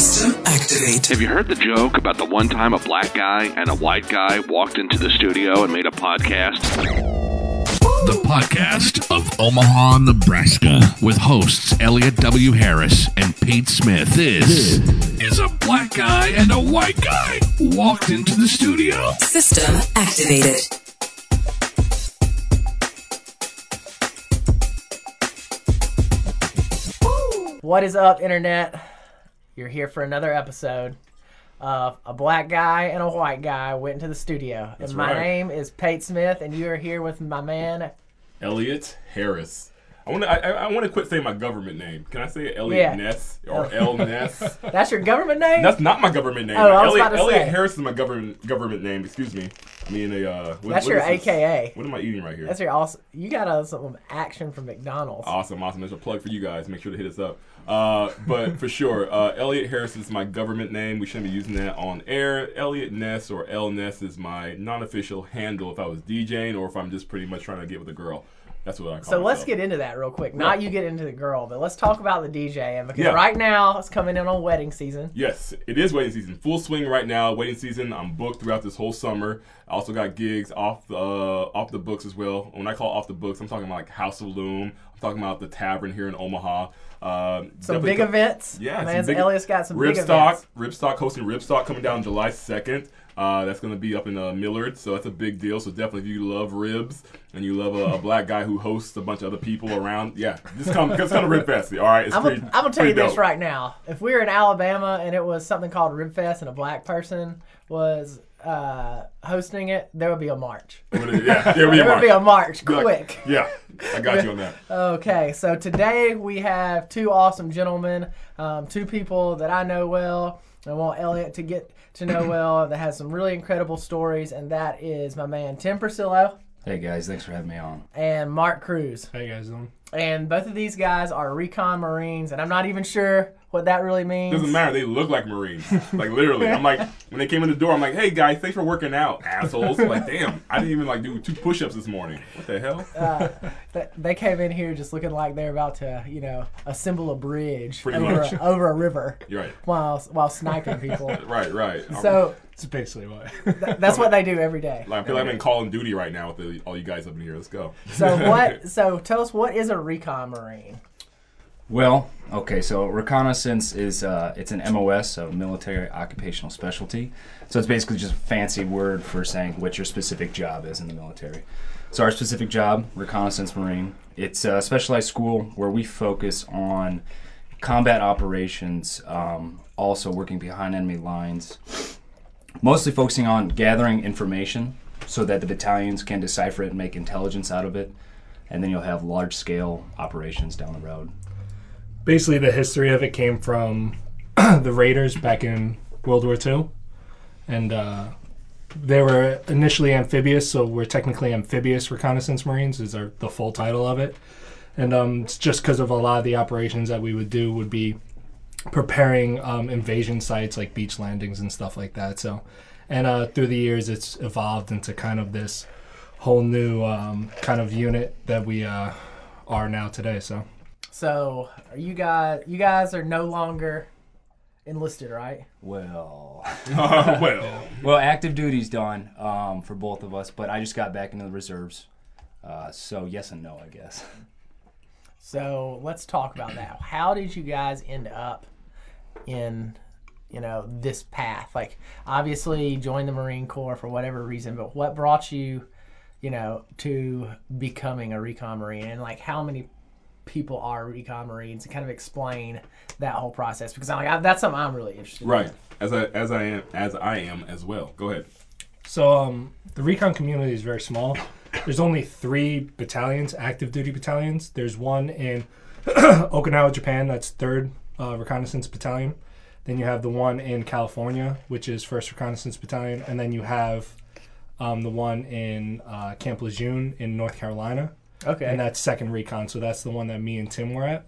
System activate. Have you heard the joke about the one time a black guy and a white guy walked into the studio and made a podcast? The podcast of Omaha, Nebraska, with hosts Elliot W. Harris and Pate Smith. This is a black guy and a white guy walked into the studio. System activated. What is up, Internet? You're here for another episode of A Black Guy and a White Guy Went into the Studio. That's and my right. name is Pate Smith, and you are here with my man. Elliot Harris. I want to. I, I- want to quit saying my government name. Can I say? Elliot Yeah. Ness or L Ness? That's your government name? That's not my government name. Oh, I was Elliot, about to Elliot say. Harris is my government government name. Excuse me. I mean, a. Uh, what, That's what your is this? AKA. What am I eating right here? That's your awesome. You got uh, some action from McDonald's. Awesome, awesome. There's a plug for you guys. Make sure to hit us up. Uh, but for sure, uh, Elliot Harris is my government name. We shouldn't be using that on air. Elliot Ness or L Ness is my non-official handle if I was DJing or if I'm just pretty much trying to get with a girl. That's what I call So let's get into that real quick. Not you get into the girl, but let's talk about the DJ because Yeah. right now it's coming in on wedding season. Yes, it is wedding season. Full swing right now. Wedding season. I'm booked throughout this whole summer. I also got gigs off the uh, off the books as well. When I call off the books, I'm talking about like House of Loom. I'm talking about the Tavern here in Omaha. Um, Some big co- events. Yeah, Man's big- Elliot's got some big Ripstock, events. Ripstock hosting Ripstock coming down July 2nd. Uh, that's going to be up in uh, Millard, so that's a big deal. So definitely, if you love ribs and you love a, a black guy who hosts a bunch of other people around, yeah, just come, just come to Rib Fest. All right, it's I'm, pretty, gonna- I'm gonna tell you pretty this right now. If we were in Alabama and it was something called Rib Fest and a black person was uh, hosting it, there would be a march. Yeah, there we There would are. be a march, Be like, quick. Yeah, I got you on that. Okay, so today we have two awesome gentlemen, um, two people that I know well. I want Elliot to get to know well that has some really incredible stories, and that is my man Tim Persillo Hey guys, thanks for having me on. and Marc Cruz. How you guys doing? And both of these guys are recon Marines, and I'm not even sure what that really means. Doesn't matter. They look like Marines. Like literally. I'm like when they came in the door, I'm like, hey guys, thanks for working out, assholes. Like, damn, I didn't even like do two push ups this morning. What the hell? Uh, th- They came in here just looking like they're about to, you know, assemble a bridge Pretty over much. a, over a river You're right. while while sniping people. Right, right. So um, That's basically what. th- that's what they do every day. like, I feel like I'm in Call of Duty right now with the, all you guys up in here. Let's go. So what? So tell us what is a recon marine? Well, okay, so reconnaissance is uh, it's an MOS, so military occupational specialty. So it's basically just a fancy word for saying what your specific job is in the military. So our specific job, reconnaissance marine, it's a specialized school where we focus on combat operations, um, also working behind enemy lines, mostly focusing on gathering information so that the battalions can decipher it and make intelligence out of it, and then you'll have large scale operations down the road. Basically, the history of it came from the Raiders back in World War II, and uh, they were initially amphibious, so we're technically amphibious reconnaissance marines is our the full title of it, and um, it's just because of a lot of the operations that we would do would be preparing um, invasion sites like beach landings and stuff like that. So, and uh, through the years, it's evolved into kind of this whole new um, kind of unit that we uh, are now today. So. So are you guys? You guys are no longer enlisted, right? Well, well, well, active duty's done um, for both of us, but I just got back into the reserves. Uh, so yes and no, I guess. So let's talk about that. How did you guys end up in, you know, this path? Like, obviously, you joined the Marine Corps for whatever reason, but what brought you, you know, to becoming a recon Marine? And like, how many people are recon Marines? And kind of explain that whole process because I'm like, I, that's something I'm really interested. in. right. As I as I am as I am as well. Go ahead. So um, the recon community is very small. There's only three battalions, active duty battalions. There's one in Okinawa, Japan. That's third uh, reconnaissance battalion. Then you have the one in California, which is first reconnaissance battalion, and then you have um, the one in uh, Camp Lejeune in North Carolina, Okay. and that's second recon. So that's the one that me and Tim were at.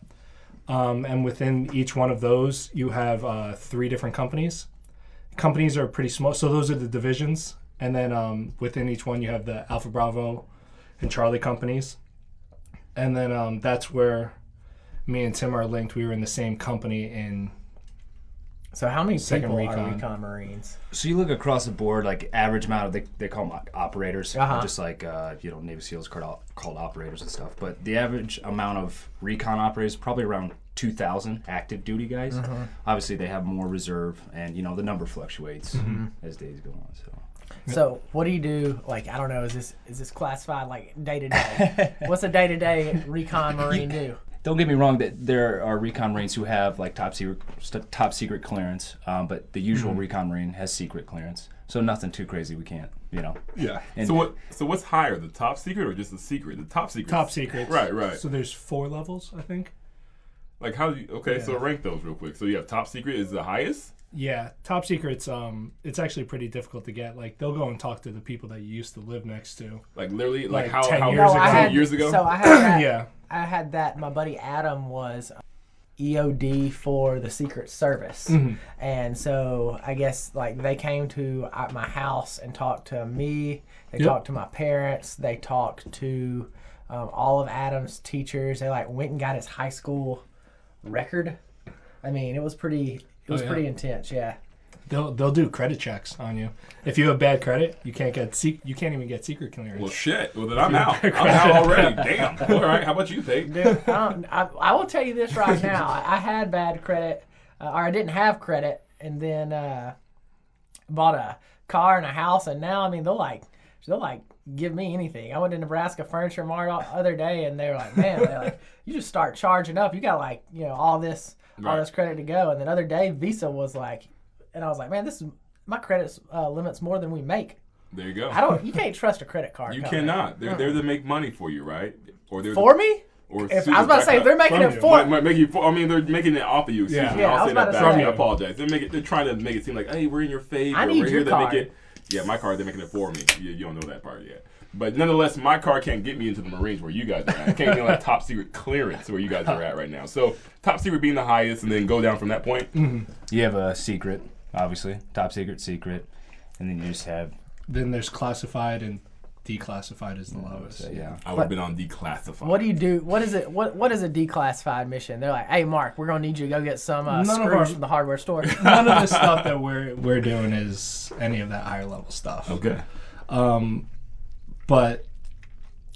Um, and within each one of those, you have uh, three different companies. Companies are pretty small, so those are the divisions. And then um, within each one, you have the Alpha Bravo and Charlie companies. And then um, that's where me and Tim are linked. We were in the same company in So how many Second people recon. are recon Marines? So you look across the board, like average amount of they, they call them operators, Uh-huh. just like uh, you know Navy SEALs called called operators and stuff. But the average amount of recon operators probably around two thousand active duty guys. Mm-hmm. Obviously, they have more reserve, and you know the number fluctuates Mm-hmm. as days go on. So So what do you do? Like I don't know. Is this is this classified like day to day? What's a day to day recon Marine do? Don't get me wrong that there are recon marines who have like top secret top secret clearance, um, but the usual Mm-hmm. recon marine has secret clearance. So nothing too crazy. We can't, you know. Yeah. And So what? So what's higher, the top secret or just the secret? The top secret. Top secrets. Right, right. So there's four levels, I think. Like how do you? Okay, so rank those real quick. So you have top secret is the highest. Yeah, top secrets. Um, it's actually pretty difficult to get. Like they'll go and talk to the people that you used to live next to. Like literally, like, Like how 10 how years No, ago. Had years ago. So I had that. Yeah, I had that. My buddy Adam was EOD for the Secret Service, Mm-hmm. and so I guess like they came to uh, my house and talked to me. They Yep. talked to my parents. They talked to um, all of Adam's teachers. They like went and got his high school record. I mean, it was pretty. It was Oh, yeah. pretty intense. Yeah. they'll they'll do credit checks on you. If you have bad credit, you can't get sec- you can't even get secret clearance. well, shit. Well, then I'm out. I'm out already. Damn. All right. How about you, Pete? Dude, I, I, I will tell you this right now. I, I had bad credit, uh, or I didn't have credit, and then uh, bought a car and a house, and now I mean they'll like they'll like give me anything. I went to Nebraska Furniture Mart the other day, and they're like, man, they're like, you just start charging up. You got like you know all this all Right. this credit to go, and then other day Visa was like, and I was like, man, this is my credit uh, limits more than we make. There you go. I don't. You can't trust a credit card. You company. cannot. They're there to make money for you, right? Or they're for me. Or If I was about to say, they're making it for Might, might make you. I mean, they're making it off of you. Excuse Yeah. me. Yeah, I I'll was say about that to back. say- I apologize. They're making. They're trying to make it seem like, hey, we're in your favor. I need we're your here to card. make it. Yeah, my card. They're making it for me. You, you don't know that part yet. But nonetheless, my car can't get me into the Marines where you guys are at. I can't get like top secret clearance where you guys are at right now. So top secret being the highest, and then go down from that point. You have a secret, obviously, top secret, secret, and then you just have Then there's classified and declassified is the lowest. uh, yeah. I would have been on declassified. What do you do? What is it? What What is a declassified mission? They're like, "Hey, Marc, we're gonna need you to go get some uh, screws our- from the hardware store." None of the stuff that we're we're doing is any of that higher level stuff. Okay. Um, but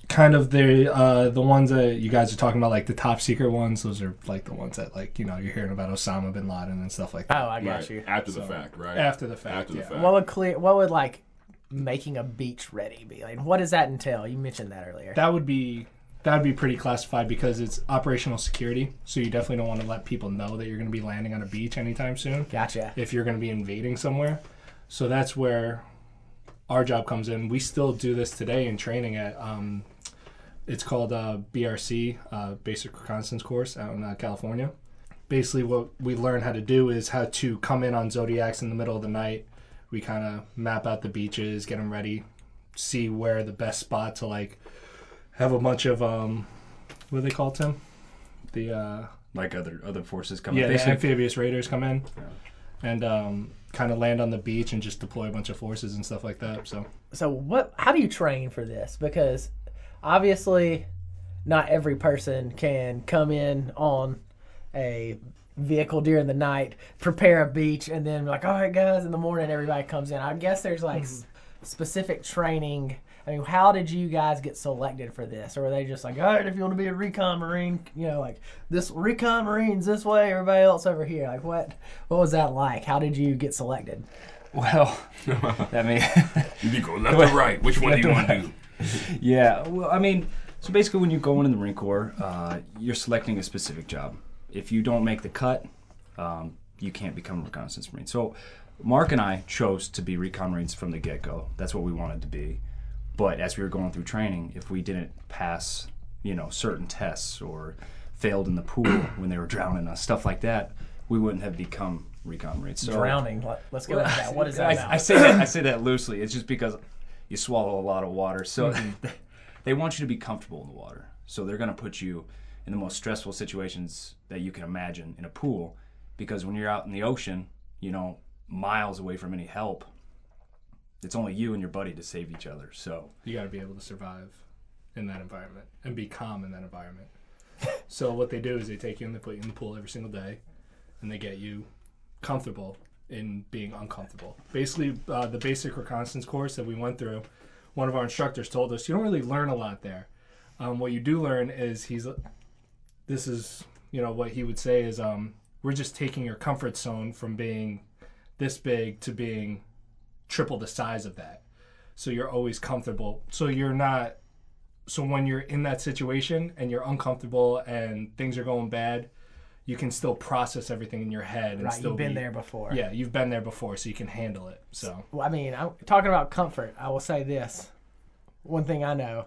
kind of the uh, the ones that you guys are talking about, like the top secret ones, those are like the ones that like you know you're hearing about Osama bin Laden and stuff like that. oh, I got Right. you. After the fact, right? After the fact, After the fact. What would clear? What would like making a beach ready be like? What does that entail? You mentioned that earlier. That would be that would be pretty classified because it's operational security. So you definitely don't want to let people know that you're going to be landing on a beach anytime soon. Gotcha. if you're going to be invading somewhere. So that's where our job comes in. We still do this today in training at um, it's called uh, BRC, uh, Basic Reconnaissance Course out in uh, California. Basically, what we learn how to do is how to come in on zodiacs in the middle of the night. We kind of map out the beaches, get them ready, see where the best spot to like have a bunch of um, what do they call Tim? The uh, Like other other forces come. In. Yeah, the basically, amphibious raiders come in and um, kind of land on the beach and just deploy a bunch of forces and stuff like that. So So what? How do you train for this? Because obviously, not every person can come in on a vehicle during the night, prepare a beach, and then like, all right, guys, in the morning everybody comes in. I guess there's like s- specific training. I mean, how did you guys get selected for this? Or were they just like, all right, if you want to be a recon marine, you know, like this recon marines this way, everybody else over here. Like, what? What was that like? How did you get selected? well, I mean, You be going left or right. Which one do you want to do? yeah. Well, I mean, so basically, when you go into the Marine Corps, uh, you're selecting a specific job. If you don't make the cut, um, you can't become a reconnaissance marine. So, Marc and I chose to be recon marines from the get go. That's what we wanted to be. But as we were going through training, if we didn't pass, you know, certain tests or failed in the pool when they were drowning us, stuff like that, we wouldn't have become recon marines. So, Drowning. Let, let's go into that. What is that I. I say that I say that loosely. It's just because you swallow a lot of water, so mm-hmm. they want you to be comfortable in the water. So they're going to put you in the most stressful situations that you can imagine in a pool, because when you're out in the ocean, you know, miles away from any help, it's only you and your buddy to save each other. So you got to be able to survive in that environment and be calm in that environment. so what they do is they take you and they put you in the pool every single day, and they get you comfortable in being uncomfortable. Basically, uh, the basic reconnaissance course that we went through, one of our instructors told us you don't really learn a lot there. Um, what you do learn is he's, this is you know what he would say is um, we're just taking your comfort zone from being this big to being triple the size of that. So you're always comfortable. So you're not so when you're in that situation and you're uncomfortable and things are going bad, you can still process everything in your head and Right, still you've been be- there before. Yeah, you've been there before, so you can handle it. So Well, I mean, I'm talking about comfort. I will say this: one thing I know,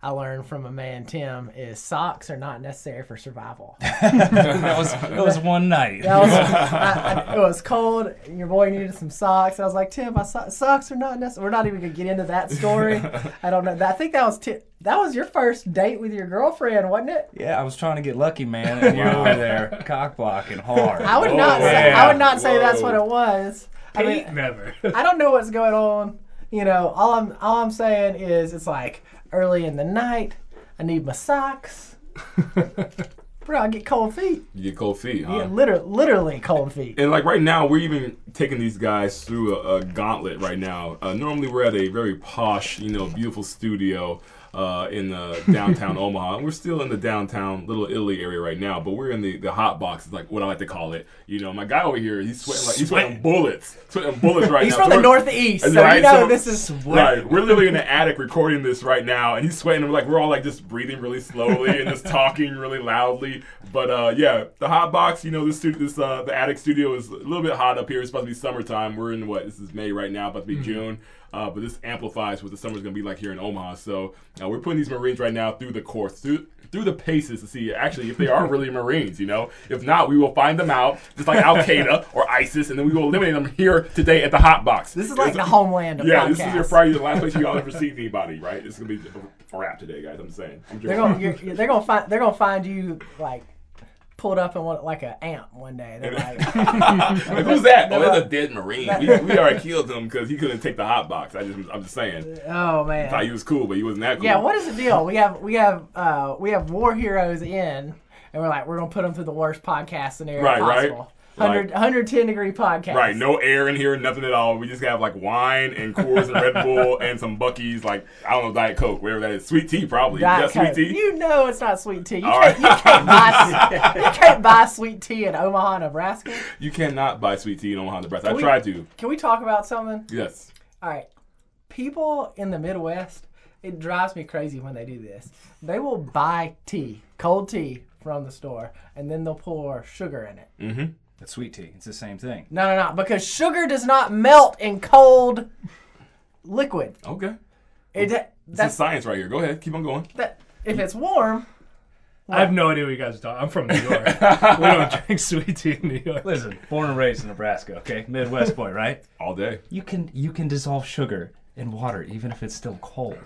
I learned from a man Tim is socks are not necessary for survival. that was that was one night. That was, I, I, it was cold. and Your boy needed some socks. I was like, Tim, my so- socks are not necessary. We're not even gonna get into that story. I don't know. I think that was Ti- that was your first date with your girlfriend, wasn't it? Yeah, I was trying to get lucky, man, and you're over there cock blocking hard. I would not say. yeah. I would not say that's what it was. I mean, never. I don't know what's going on. You know, all I'm all I'm saying is it's like early in the night. I need my socks. Bro, I get cold feet. You get cold feet, huh? Yeah, literally, literally cold feet. And like right now, we're even taking these guys through a, a gauntlet right now. Uh, normally, we're at a very posh, you know, beautiful studio uh, in uh, downtown Omaha. We're still in the downtown Little Italy area right now, but we're in the, the hot box, is like what I like to call it. You know, my guy over here, he's sweating like he's sweating bullets, sweating bullets right He's now. He's from the So we're- northeast, and so right, you know so- this is Right, we're literally in the attic recording this right now, and he's sweating. And we're like, we're all like just breathing really slowly and just talking really loudly. But uh, yeah, the hot box, you know, this this uh, the attic studio is a little bit hot up here. It's supposed to be summertime. We're in what? This is May right now, about to be June. Uh, but this amplifies what the summer's gonna be like here in Omaha. So uh, we're putting these Marines right now through the course, through through the paces to see actually if they are really Marines. You know, if not, we will find them out just like Al Qaeda or ISIS, and then we will eliminate them here today at the hot box. This is like It's- the homeland of the yeah, podcasts. this is your Friday, the last place you all ever see anybody, right? It's gonna be a wrap today, guys. I'm saying. I'm They're gonna you're, you're- they're gonna find they're gonna find you like pulled up in one like an amp one day. They're like, Like, who's that? Oh, that's a dead Marine. We, we already killed him because he couldn't take the hot box. I just, I'm just saying. oh man, I thought he was cool, but he wasn't that cool. Yeah, what is the deal? We have we have uh we have war heroes in, and we're like we're gonna put them through the worst podcast scenario Right, right. Possible. 100, Like- 110 degree podcast. Right, no air in here, nothing at all. We just have like wine and Coors and Red Bull and some Buckies, like I don't know, Diet Coke, whatever that is. Sweet tea, probably. Diet Coke. sweet tea? You know it's not sweet tea. You, All can't, right. you, can't buy, you can't buy sweet tea in Omaha, Nebraska. You cannot buy sweet tea in Omaha, Nebraska. I we- tried to. Can we talk about something? Yes. All right. People in the Midwest, it drives me crazy when they do this. They will buy tea, cold tea from the store, and then they'll pour sugar in it. Mm-hmm. That's sweet tea. It's the same thing. No, no, no, because sugar does not melt in cold liquid. Okay. It This is that's science right here. Go ahead. Keep on going. that if it's warm, I have no idea what you guys are talking. I'm from New York. we don't drink sweet tea in New York. Listen, born and raised in Nebraska, okay, Midwest boy, right? All day. You can you can dissolve sugar in water even if it's still cold.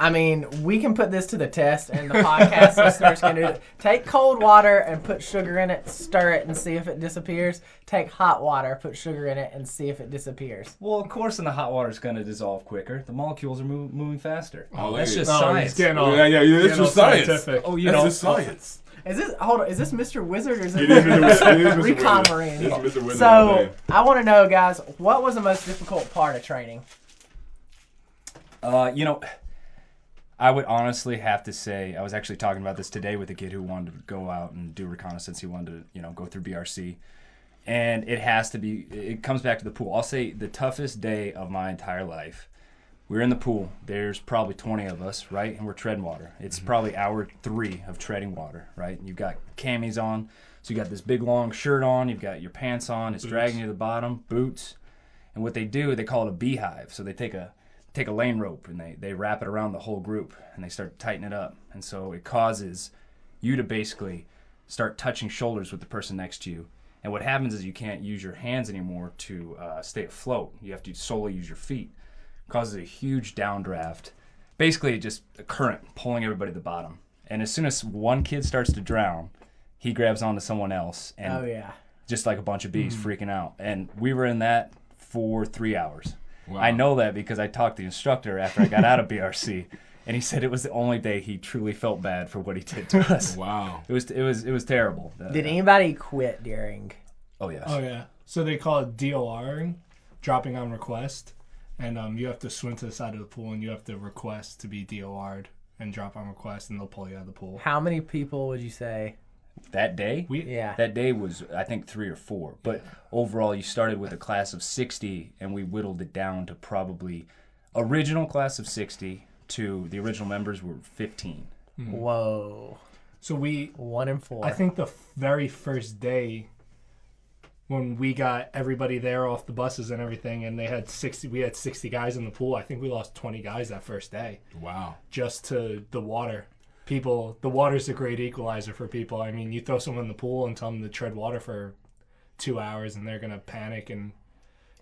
I mean, we can put this to the test, and the podcast listeners can do it. Take cold water and put sugar in it, stir it, and see if it disappears. Take hot water, put sugar in it, and see if it disappears. Well, of course, in the hot water, it's going to dissolve quicker. The molecules are move, moving faster. Oh, That's just No, science. getting all, Yeah, yeah, yeah, it's just science. scientific. Oh, you That's know, just science. Is this hold on? Is this Mr. Wizard or is it, It is Mr. Wizard. It is Mr. Recon Marine? Mr. So. I want to know, guys, what was the most difficult part of training? Uh, you know, I would honestly have to say I was actually talking about this today with a kid who wanted to go out and do reconnaissance. He wanted to, you know, go through BRC, and it has to be. It comes back to the pool. I'll say the toughest day of my entire life. We're in the pool. There's probably 20 of us, right? And we're treading water. It's mm-hmm. probably hour three of treading water, right? You've got camis on, so you got this big long shirt on. You've got your pants on. It's dragging you to the bottom. Boots. And what they do, they call it a beehive. So they take a take a lane rope and they, they wrap it around the whole group and they start to tighten it up. And so it causes you to basically start touching shoulders with the person next to you. And what happens is you can't use your hands anymore to uh, stay afloat. You have to solely use your feet. causes a huge downdraft. Basically, just a current pulling everybody to the bottom. And as soon as one kid starts to drown, he grabs onto someone else and Oh yeah. just like a bunch of bees freaking out. And we were in that for three hours. Wow. I know that because I talked to the instructor after I got out of BRC, and he said it was the only day he truly felt bad for what he did to us. Wow. It was it was it was terrible. Uh, Did anybody quit during Oh yes. Oh yeah. So they call it DORing, dropping on request, and um, you have to swim to the side of the pool and you have to request to be DOR'd and drop on request, and they'll pull you out of the pool. How many people would you say? That day. We Yeah. That day was, I think, three or four. But overall, you started with a class of 60, and we whittled it down to probably original class of 60 to the original members were 15. Mm-hmm. Whoa. so we One in four. I think the very first day when we got everybody there off the buses and everything, and they had sixty, we had sixty guys in the pool. I think we lost twenty guys that first day Wow. just to the water. People, the water's a great equalizer for people. I mean, you throw someone in the pool and tell them to tread water for two hours, and they're gonna panic and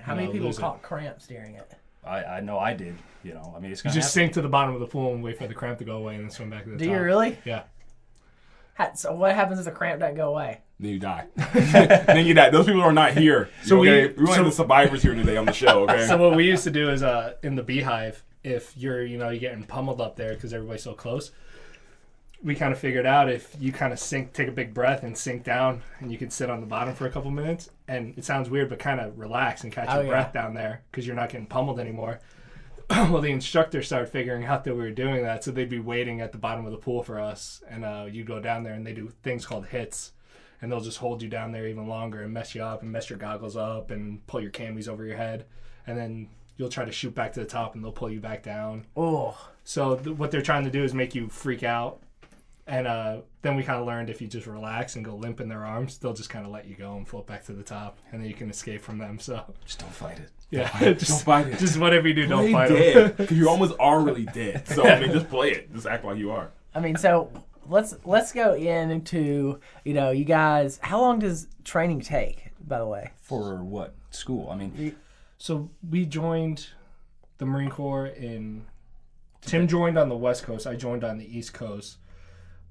How you many know, people lose it. caught cramps during it? I, I know I did. You know, I mean, it's You gonna just happen. sink to the bottom of the pool and wait for the cramp to go away, and then swim back to the Do top. you really? Yeah. So what happens if the cramp doesn't go away? Then you die. then you die. Those people are not here. So we- okay? we, want so- the survivors here today on the show. Okay. So what we used to do is, uh, in the beehive, if you're, you know, you're getting pummeled up there because everybody's so close, we kind of figured out if you kind of sink, take a big breath and sink down, and you can sit on the bottom for a couple minutes, and it sounds weird, but kind of relax and catch Oh, your yeah. breath down there because you're not getting pummeled anymore. well, the instructor started figuring out that we were doing that, so they'd be waiting at the bottom of the pool for us, and uh, you go down there, and they do things called hits, and they'll just hold you down there even longer and mess you up and mess your goggles up and pull your camis over your head, and then you'll try to shoot back to the top, and they'll pull you back down. Oh, So th- what they're trying to do is make you freak out. And uh, then we kind of learned if you just relax and go limp in their arms, they'll just kind of let you go and float back to the top, and then you can escape from them. So Just don't fight it. yeah, Don't just, fight it. just whatever you do, don't fight them. dead because you almost already dead. So I mean, just play it. Just act like you are. I mean, so let's let's go into you know you guys. How long does training take? By the way, For what? School. I mean, So we joined the Marine Corps in. Tim joined on the West Coast. I joined on the East Coast.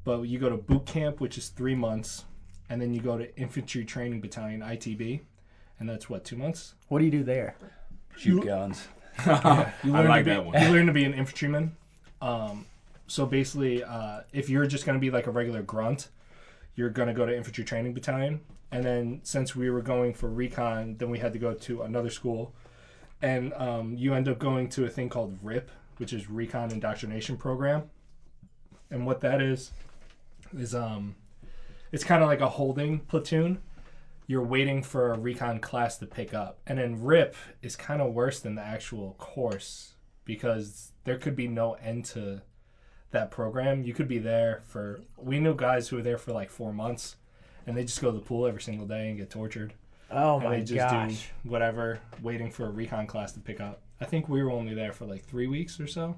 But you go to boot camp, which is three months, and then you go to Infantry Training Battalion (ITB), and that's what two months. what do you do there? shoot guns. You I learn like to be, that one. You learn to be an infantryman. Um, so basically, uh, if you're just going to be like a regular grunt, you're going to go to infantry training battalion. And then since we were going for recon, then we had to go to another school, and um, you end up going to a thing called RIP, which is Recon Indoctrination Program. And what that is, is um, it's kind of like a holding platoon. You're waiting for a recon class to pick up. And then RIP is kind of worse than the actual course because there could be no end to that program. You could be there for, we knew guys who were there for like four months and they just go to the pool every single day and get tortured. Oh And my they just gosh! do whatever, waiting for a recon class to pick up. I think we were only there for like three weeks or so.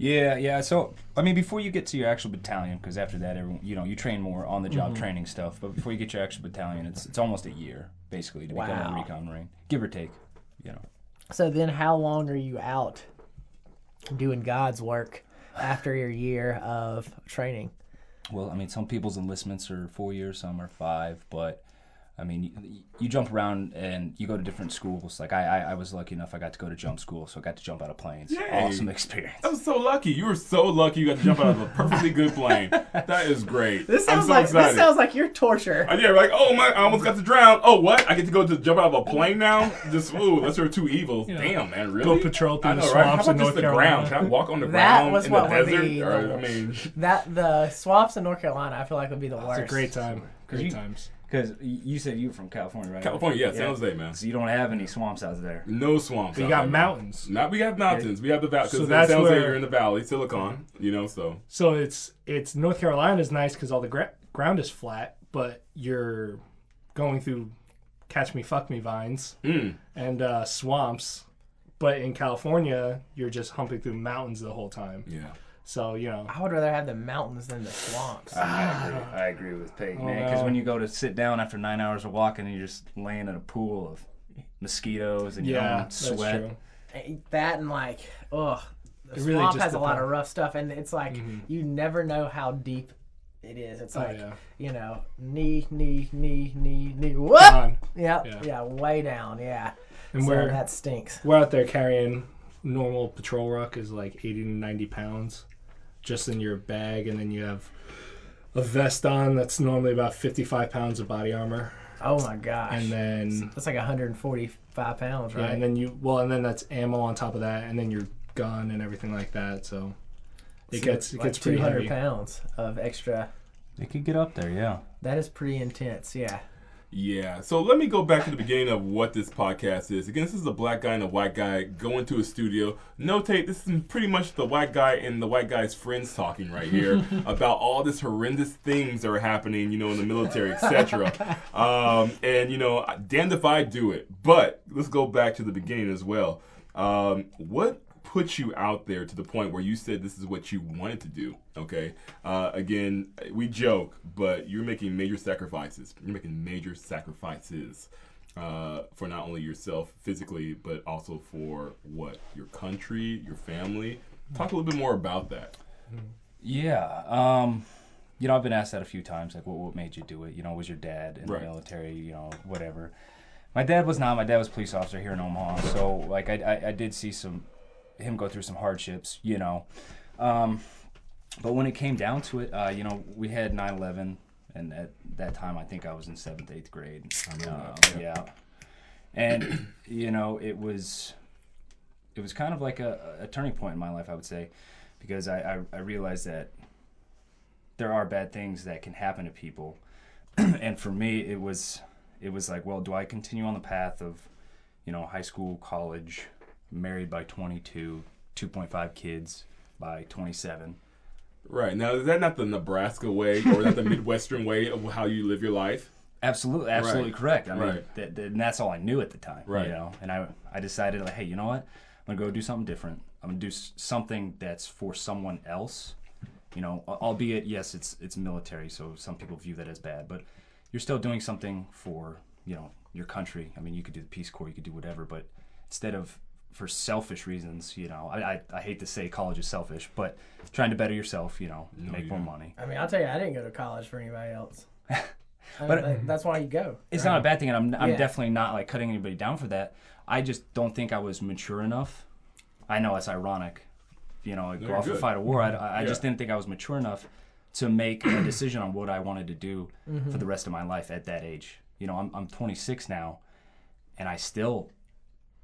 Yeah, yeah. So, I mean, before you get to your actual battalion, because after that, everyone, you know, you train more on the job mm-hmm. training stuff. But before you get your actual battalion, it's it's almost a year basically to become a recon marine, give or take. You know, So then, how long are you out doing God's work after your year of training? well, I mean, some people's enlistments are four years, some are five, but. I mean, you, you jump around and you go to different schools. Like I, I, I was lucky enough; I got to go to jump school, so I got to jump out of planes. Yay. Awesome experience. I was so lucky. You were so lucky. You got to jump out of a perfectly good plane. That is great. This I'm sounds so like excited. this sounds like your torture. Uh, yeah, like, oh my, I almost got to drown. Oh, what? I get to go to jump out of a plane now? Just, ooh, that's are two evils. Damn, man, really? Go patrol through I the know, right? How swamps about in just North the Carolina? ground? Can I walk on the That ground was in what the would desert? be Or, the- I mean, That the swamps in North Carolina, I feel like would be the worst. It's a great time. Great you- times. Because you said you were from California, right? California, yeah, San Jose, man. So you don't have any swamps out there. No swamps. You got there. mountains. Not, we have mountains. We have the valley. So that's San Jose, where- you're in the valley, Silicon, you know, so. So it's it's North Carolina is nice because all the gra- ground is flat, but you're going through catch me fuck me vines Mm. and uh, swamps. But in California, you're just humping through mountains the whole time. Yeah. So you know, I would rather have the mountains than the swamps. Ah, I agree. I agree with Peyton, Oh, man. Because no. when you go to sit down after nine hours of walking, and you're just laying in a pool of mosquitoes and your yeah, own that's sweat. true. Eh, that and like, ugh, the It really swamp just has a lot of rough stuff, and it's like mm-hmm. you never know how deep it is. It's Oh, like yeah. you know, knee, knee, knee, knee, knee. Whoop! Gone. Yep, Yeah. yeah. way down. Yeah, And so we're that stinks. we're out there carrying normal patrol ruck is like 80 to 90 pounds just in your bag and then you have a vest on that's normally about 55 pounds of body armor Oh my gosh. and then that's like 145 pounds, right? yeah, right? and then you well, and then that's ammo on top of that, and then your gun and everything like that. So it So gets it like gets pretty 200 heavy. pounds of extra. It could get up there, yeah. That is pretty intense. Yeah. Yeah. So let me go back to the beginning of what this podcast is. Again, this is a black guy and a white guy going to a studio. Notate this is pretty much the white guy and the white guy's friends talking right here about all this horrendous things that are happening, you know, in the military, etc. um, and you know, damned if I do it. But let's go back to the beginning as well. Um, what put you out there to the point where you said this is what you wanted to do. Okay. Uh, again, we joke, but you're making major sacrifices. You're making major sacrifices uh, for not only yourself physically, but also for what your country, your family. Talk a little bit more about that. Yeah. Um, you know, I've been asked that a few times. Like, what, what made you do it? You know, was your dad in Right. the military? You know, whatever. My dad was not. My dad was police officer here in Omaha. So, like, I, I, I did see some him go through some hardships. You know, um, but when it came down to it, uh, you know, we had 9/11, and at that time, I think I was in seventh, eighth grade. I remember Um, that, yeah. And you know, it was it was kind of like a, a turning point in my life, I would say, because I, I, I realized that there are bad things that can happen to people. and for me it was it was like, well, do I continue on the path of, you know, high school, college, married by 22, 2.5 kids by 27? Right. Now, is that not the Nebraska way or not the Midwestern way of how you live your life? Absolutely, absolutely Right. correct. I mean, Right. that, that, and that's all I knew at the time. Right. You know, and I, I decided like, hey, you know what? I'm gonna go do something different. I'm gonna do s- something that's for someone else. You know, albeit yes, it's it's military, so some people view that as bad, but you're still doing something for you know your country. I mean, you could do the Peace Corps, you could do whatever, but instead of for selfish reasons, you know, I, I, I hate to say college is selfish, but trying to better yourself, you know, No, make more money. I mean, I'll tell you, I didn't go to college for anybody else. I mean, But- that's why you go. It's right? not a bad thing, and I'm, I'm Yeah. definitely not like cutting anybody down for that. I just don't think I was mature enough. I know it's ironic, you know, like, No, go you're off and fight a war. I, I just didn't think I was mature enough to make a decision on what I wanted to do Mm-hmm. for the rest of my life at that age. You know, I'm I'm 26 now, and I still,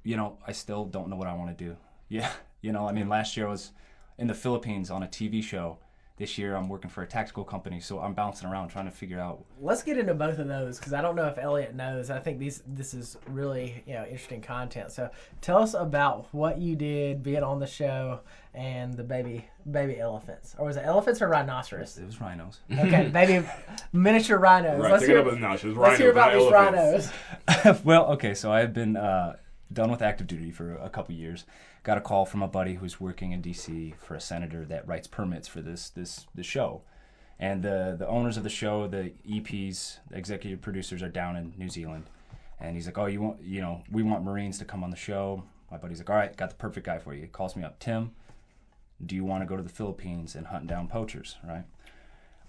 you know, I still don't know what I want to do. Yeah, you know, I mean, last year I was in the Philippines on a TV show. This year I'm working for a tactical company, so I'm bouncing around trying to figure out Let's get into both of those because I don't know if Elliot knows. I think these this is really you know interesting content. So tell us about what you did being on the show and the baby baby elephants, or was it elephants or rhinoceros? it was rhinos. Okay, baby miniature rhinos. Right. Let's hear, it up a notch. It's let's hear about rhinos, these elephants. rhinos. well, okay, so I've been uh, done with active duty for a couple years. Got a call from a buddy who's working in D.C. for a senator that writes permits for this this this show, and the the owners of the show, the EPs, the executive producers, are down in New Zealand, and he's like, "Oh, you want you know we want Marines to come on the show." My buddy's like, "All right, got the perfect guy for you." He calls me up, Tim. Do you want to go to the Philippines and hunt down poachers? Right.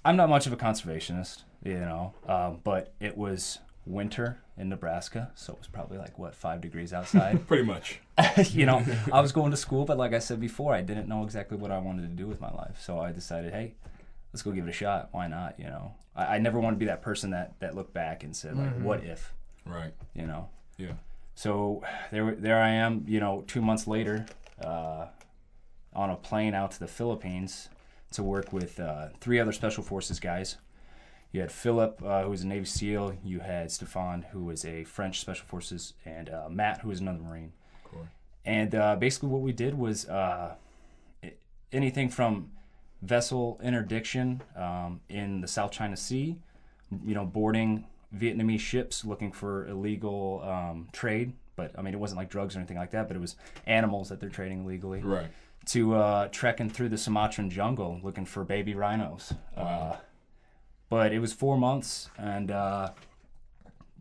I'm not much of a conservationist, you know, um, but it was winter in Nebraska, so it was probably like what five degrees outside. Pretty much. you know, I was going to school, but like I said before, I didn't know exactly what I wanted to do with my life. So I decided, hey, let's go give it a shot. Why not? You know, I, I never want to be that person that that looked back and said like, what if? Right. You know. Yeah. So there, there I am. You know, two months later, uh, on a plane out to the Philippines to work with uh, three other special forces guys. You had Philip, uh, who was a Navy SEAL. You had Stefan, who was a French special forces, and uh, Matt, who was another Marine. Cool. And uh, basically, what we did was uh, anything from vessel interdiction um, in the South China Sea, you know, boarding Vietnamese ships looking for illegal um, trade. But I mean, it wasn't like drugs or anything like that. But it was animals that they're trading illegally. Right. To uh, trekking through the Sumatran jungle looking for baby rhinos. Uh, but it was four months, and uh,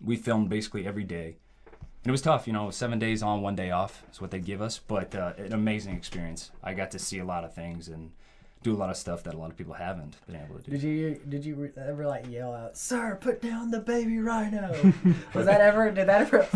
we filmed basically every day. And it was tough, you know, seven days on, one day off is what they give us, but uh, an amazing experience. I got to see a lot of things and do a lot of stuff that a lot of people haven't been able to do. Did you did you ever like yell out, "Sir, put down the baby rhino"? Was that ever? Did that ever?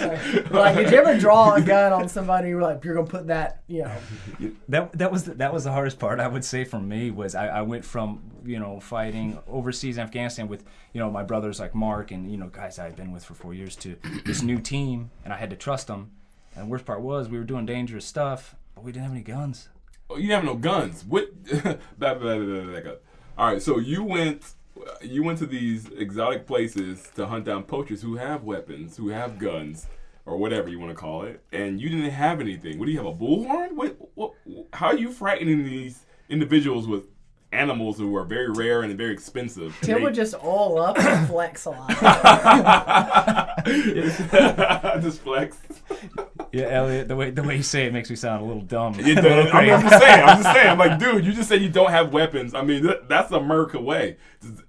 like, did you ever draw a gun on somebody? You were like, "You're gonna put that," you know? that that was the, that was the hardest part I would say for me was I, I went from you know, fighting overseas in Afghanistan with, you know, my brothers like Marc and, you know, guys I've been with for four years to this new team, and I had to trust them. And the worst part was we were doing dangerous stuff, but we didn't have any guns. Oh, you have no guns. What? back, back, back up. All right, so you went, you went to these exotic places to hunt down poachers who have weapons, who have guns, or whatever you want to call it, and you didn't have anything. What do you have? A bullhorn? What? What? How are you frightening these individuals with animals who are very rare and very expensive? Tim would just all up and flex a lot. just flex. Yeah, Elliot, the way the way you say it makes me sound a little dumb. It does. I mean, I'm just saying. I'm just saying. I'm like, dude, you just said you don't have weapons. I mean, that, that's America way.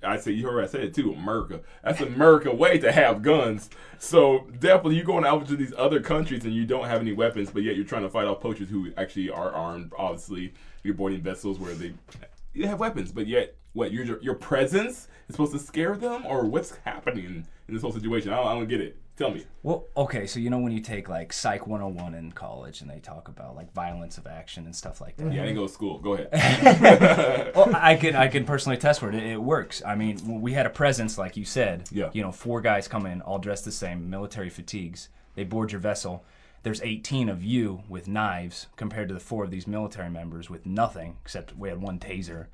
I say you heard I said it too. America. That's the America way to have guns. So definitely, you're going out to these other countries and you don't have any weapons, but yet you're trying to fight off poachers who actually are armed. Obviously, you're boarding vessels where they you have weapons, but yet what? Your your presence is supposed to scare them, or what's happening in this whole situation? I don't, I don't get it. Tell me. Well, okay, so you know when you take like Psych 101 in college and they talk about like violence of action and stuff like that. Yeah, I didn't go to school. Go ahead. well, I can I can personally test for it. it. It works. I mean, we had a presence, like you said. Yeah. You know, four guys come in, all dressed the same, military fatigues. They board your vessel. There's 18 of you with knives compared to the four of these military members with nothing except we had one taser.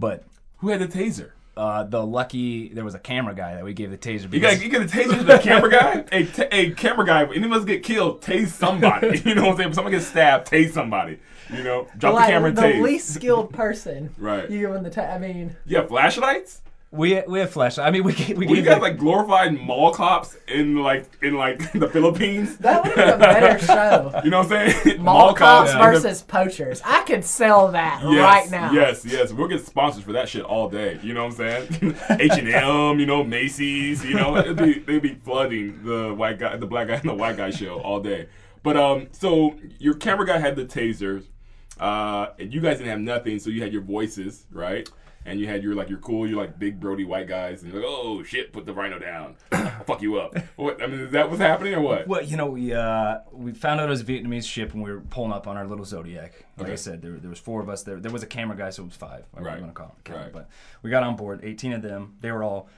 But Who had the taser? uh, the lucky there was a camera guy that we gave the taser. You got you got a taser to the camera guy. A, a camera guy. If any of us get killed, tase somebody. You know what I'm saying? If someone gets stabbed, tase somebody. You know, drop like the camera and the tase. least skilled person. Right. You give him the. ta- I mean, You have flashlights. We we have flashlight. I mean, we gave, we Well, you gave got the- like glorified mall cops in like in like the Philippines. that would be a better show. You know what I'm saying? Mall, cops in the- versus poachers. I could sell that Yes, right now. Yes, yes. We'll get sponsors for that shit all day. You know what I'm saying? H and M, you know, Macy's, you know, it'd be, they'd be flooding the white guy, the black guy, and the white guy show all day. But um, so your camera guy had the tasers, uh, and you guys didn't have nothing, so you had your voices, right? And you had your like your cool, you're like big Brody white guys, and you're like, oh shit, put the rhino down, I'll fuck you up. What? I mean, is that was happening or what? Well, you know, we uh, we found out it was a Vietnamese ship and we were pulling up on our little Zodiac. Like Okay. I said, there, there was four of us. There there was a camera guy, so it was five. Whatever Right. you want to call it. Camera. Right. But we got on board. Eighteen of them. They were all,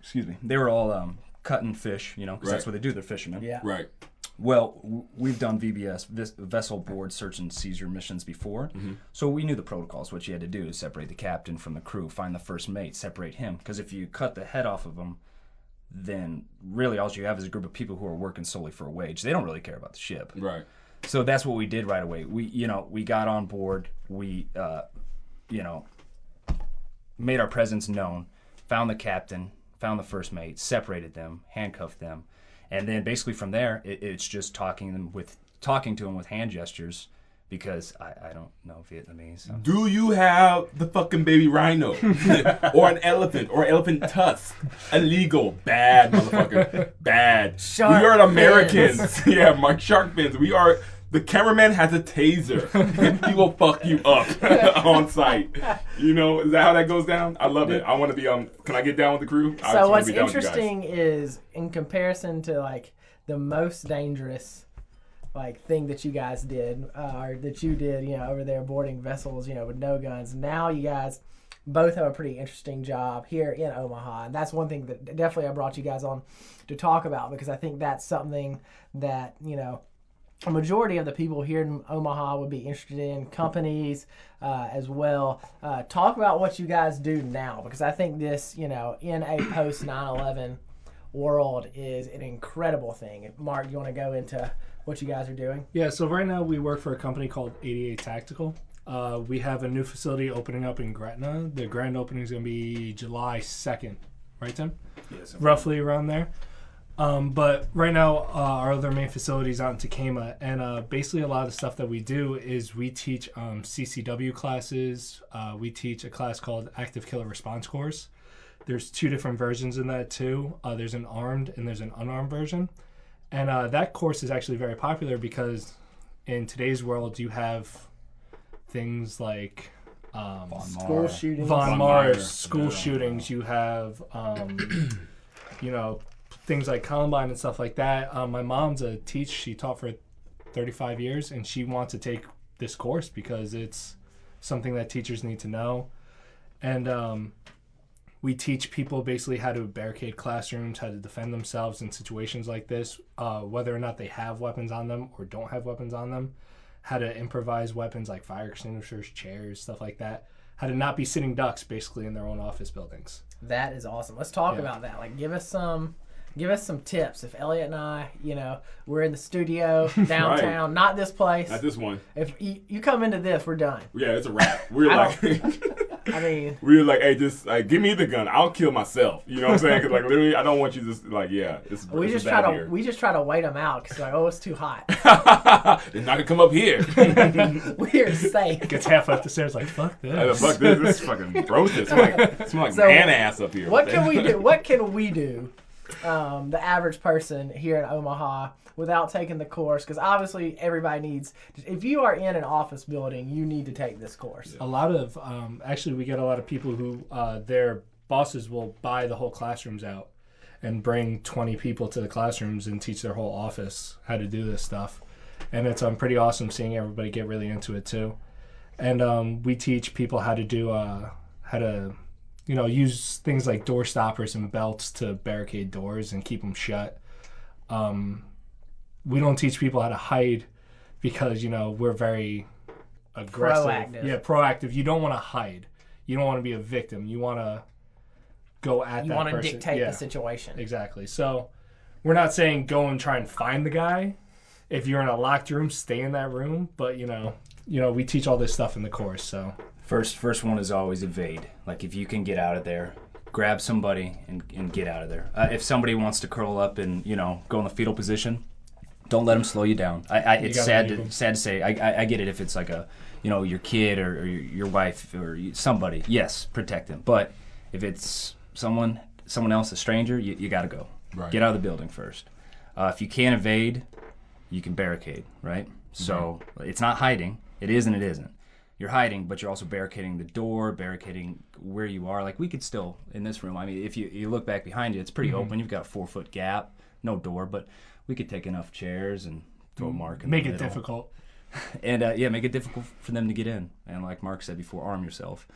excuse me, they were all um, cutting fish. You know, because that's what they do. They're fishermen. Yeah. Right. Well, we've done VBS vessel board search and seizure missions before, so we knew the protocols. What you had to do is separate the captain from the crew, find the first mate, separate him. Because if you cut the head off of him, then really all you have is a group of people who are working solely for a wage. They don't really care about the ship. Right. So that's what we did right away. We, you know, we got on board. We, uh, you know, made our presence known. Found the captain. Found the first mate. Separated them. Handcuffed them. And then basically from there, it, it's just talking them with talking to them with hand gestures because I, I don't know Vietnamese. so- Do you have the fucking baby rhino? or an elephant or elephant tusk? Illegal. Bad motherfucker. Bad. Shark we are Americans. fins. yeah, Mark Shark fins. We are the cameraman has a taser. he will fuck you up on site. You know, is that how that goes down? I love it. I want to be um can I get down with the crew? I So wanna what's be down with you guys. interesting is in comparison to like the most dangerous like thing that you guys did uh, or that you did, you know, over there boarding vessels, you know, with no guns. Now you guys both have a pretty interesting job here in Omaha, and that's one thing that definitely I brought you guys on to talk about because I think that's something that you know a majority of the people here in Omaha would be interested in companies uh, as well. Uh, talk about what you guys do now because I think this, you know, in a post 9/11 world is an incredible thing. Marc, you want to go into what you guys are doing? Yeah, so right now we work for a company called 88 Tactical. Uh, we have a new facility opening up in Gretna. The grand opening is going to be July 2nd, right, Tim? Yes. Roughly around there. Um, but right now, uh, our other main facility is out in Tacoma, and uh, basically a lot of the stuff that we do is we teach um, CCW classes. Uh, we teach a class called Active Killer Response Course. There's two different versions in that too. Uh, there's an armed and there's an unarmed version, and uh, that course is actually very popular because in today's world you have things like um, School shootings. Von Von Maur's, Meyer. school Yeah. shootings. You have, um, you know, things like Columbine and stuff like that. Um, my mom's a teach. She taught for 35 years, and she wants to take this course because it's something that teachers need to know. and um, we teach people basically how to barricade classrooms, how to defend themselves in situations like this, uh, whether or not they have weapons on them or don't have weapons on them, how to improvise weapons like fire extinguishers, chairs, stuff like that, how to not be sitting ducks basically in their own office buildings. That is awesome. Let's talk Yeah. about that. Like, give us some, give us some tips. If Elliott and I, you know, we're in the studio downtown, not this place. Not this one. if you, you come into this, we're done. Yeah, it's a wrap. We're I like, I mean, we were like, hey, just like give me the gun. I'll kill myself. You know what I'm saying? Because like literally, I don't want you to just like, yeah, it's we it's just bad try to here. we just try to wait them out because like, oh, it's too hot. They're not gonna come up here. we're safe. Gets halfway up the stairs like fuck Hey, the this. fuck this, this is fucking gross. It's like, it smell like So, man ass up here. What can we do? What can we do? Um, the average person here in Omaha without taking the course because obviously everybody needs. If you are in an office building, you need to take this course. a lot of um, actually we get a lot of people who uh, their bosses will buy the whole classrooms out and bring 20 people to the classrooms and teach their whole office how to do this stuff and it's um, pretty awesome seeing everybody get really into it too and um, we teach people how to do uh, how to you know use things like door stoppers and belts to barricade doors and keep them shut um, we don't teach people how to hide because you know we're very aggressive Proactive. yeah proactive you don't want to hide you don't want to be a victim you want to go at You that want to dictate yeah. the situation. Exactly. So we're not saying go and try and find the guy. If you're in a locked room, stay in that room. But you know, you know, we teach all this stuff in the course. So First, first one is always evade. Like if you can get out of there, grab somebody and, and get out of there. Uh, if somebody wants to curl up and you know go in the fetal position, don't let them slow you down. I, I it's sad to sad to say. I, I, I get it if it's like a you know your kid or, or your, wife or somebody. Yes, protect them. But if it's someone someone else, a stranger, you, you got to go. Right. Get out of the building first. Uh, if you can't evade, you can barricade, right? So it's not hiding. It is and it isn't. You're hiding, but you're also barricading the door, barricading where you are. Like we could still in this room. I mean, if you, you look back behind you, it's pretty open. You've got a four foot gap, no door, but we could take enough chairs and throw a mark in make the it difficult. and uh, yeah, make it difficult for them to get in. And like Marc said before, arm yourself.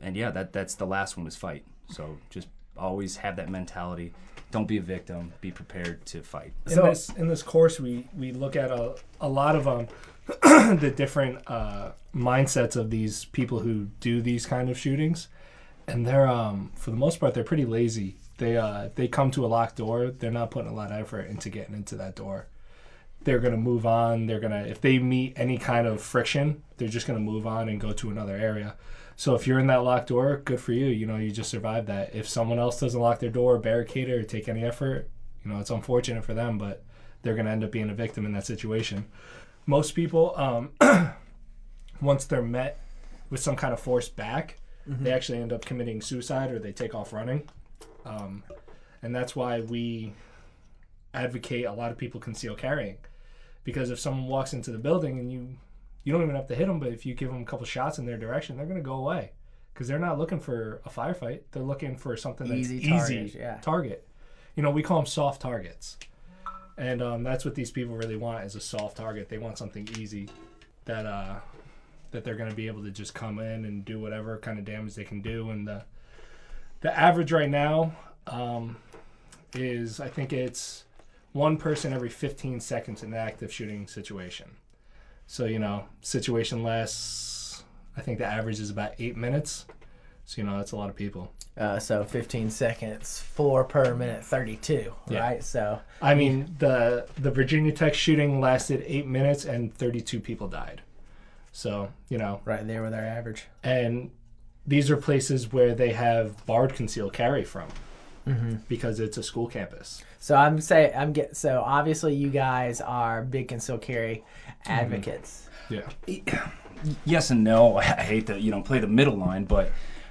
And yeah, that that's the last one is fight. So just always have that mentality. Don't be a victim. Be prepared to fight. In So- this in this course, we we look at a a lot of um the different uh, mindsets of these people who do these kind of shootings, and they're um for the most part they're pretty lazy. They uh they come to a locked door. They're not putting a lot of effort into getting into that door. They're gonna move on. They're gonna if they meet any kind of friction, they're just gonna move on and go to another area. So if you're in that locked door, good for you. You know you just survived that. If someone else doesn't lock their door, barricade it, or take any effort, you know it's unfortunate for them, but they're gonna end up being a victim in that situation. Most people, um, once they're met with some kind of force back, they actually end up committing suicide or they take off running. Um, and that's why we advocate a lot of people conceal carrying. Because if someone walks into the building and you you don't even have to hit them but if you give them a couple shots in their direction they're going to go away. Because they're not looking for a firefight. They're looking for something that's Easy easy, yeah. target. You know we call them soft targets and um, that's what these people really want is a soft target they want something easy that uh that they're going to be able to just come in and do whatever kind of damage they can do and the the average right now um, is I think it's one person every 15 seconds in an active shooting situation. So you know, situation lasts. I think the average is about eight minutes. So you know, that's a lot of people. Uh, so 15 seconds, four per minute, 32. Yeah. Right. So I mean, the the Virginia Tech shooting lasted eight minutes and 32 people died. So you know, right there with our average. and these are places where they have barred concealed carry from because it's a school campus. So I'm say I'm get so obviously you guys are big concealed carry advocates. Yeah. yes and no. I hate to you know play the middle line, but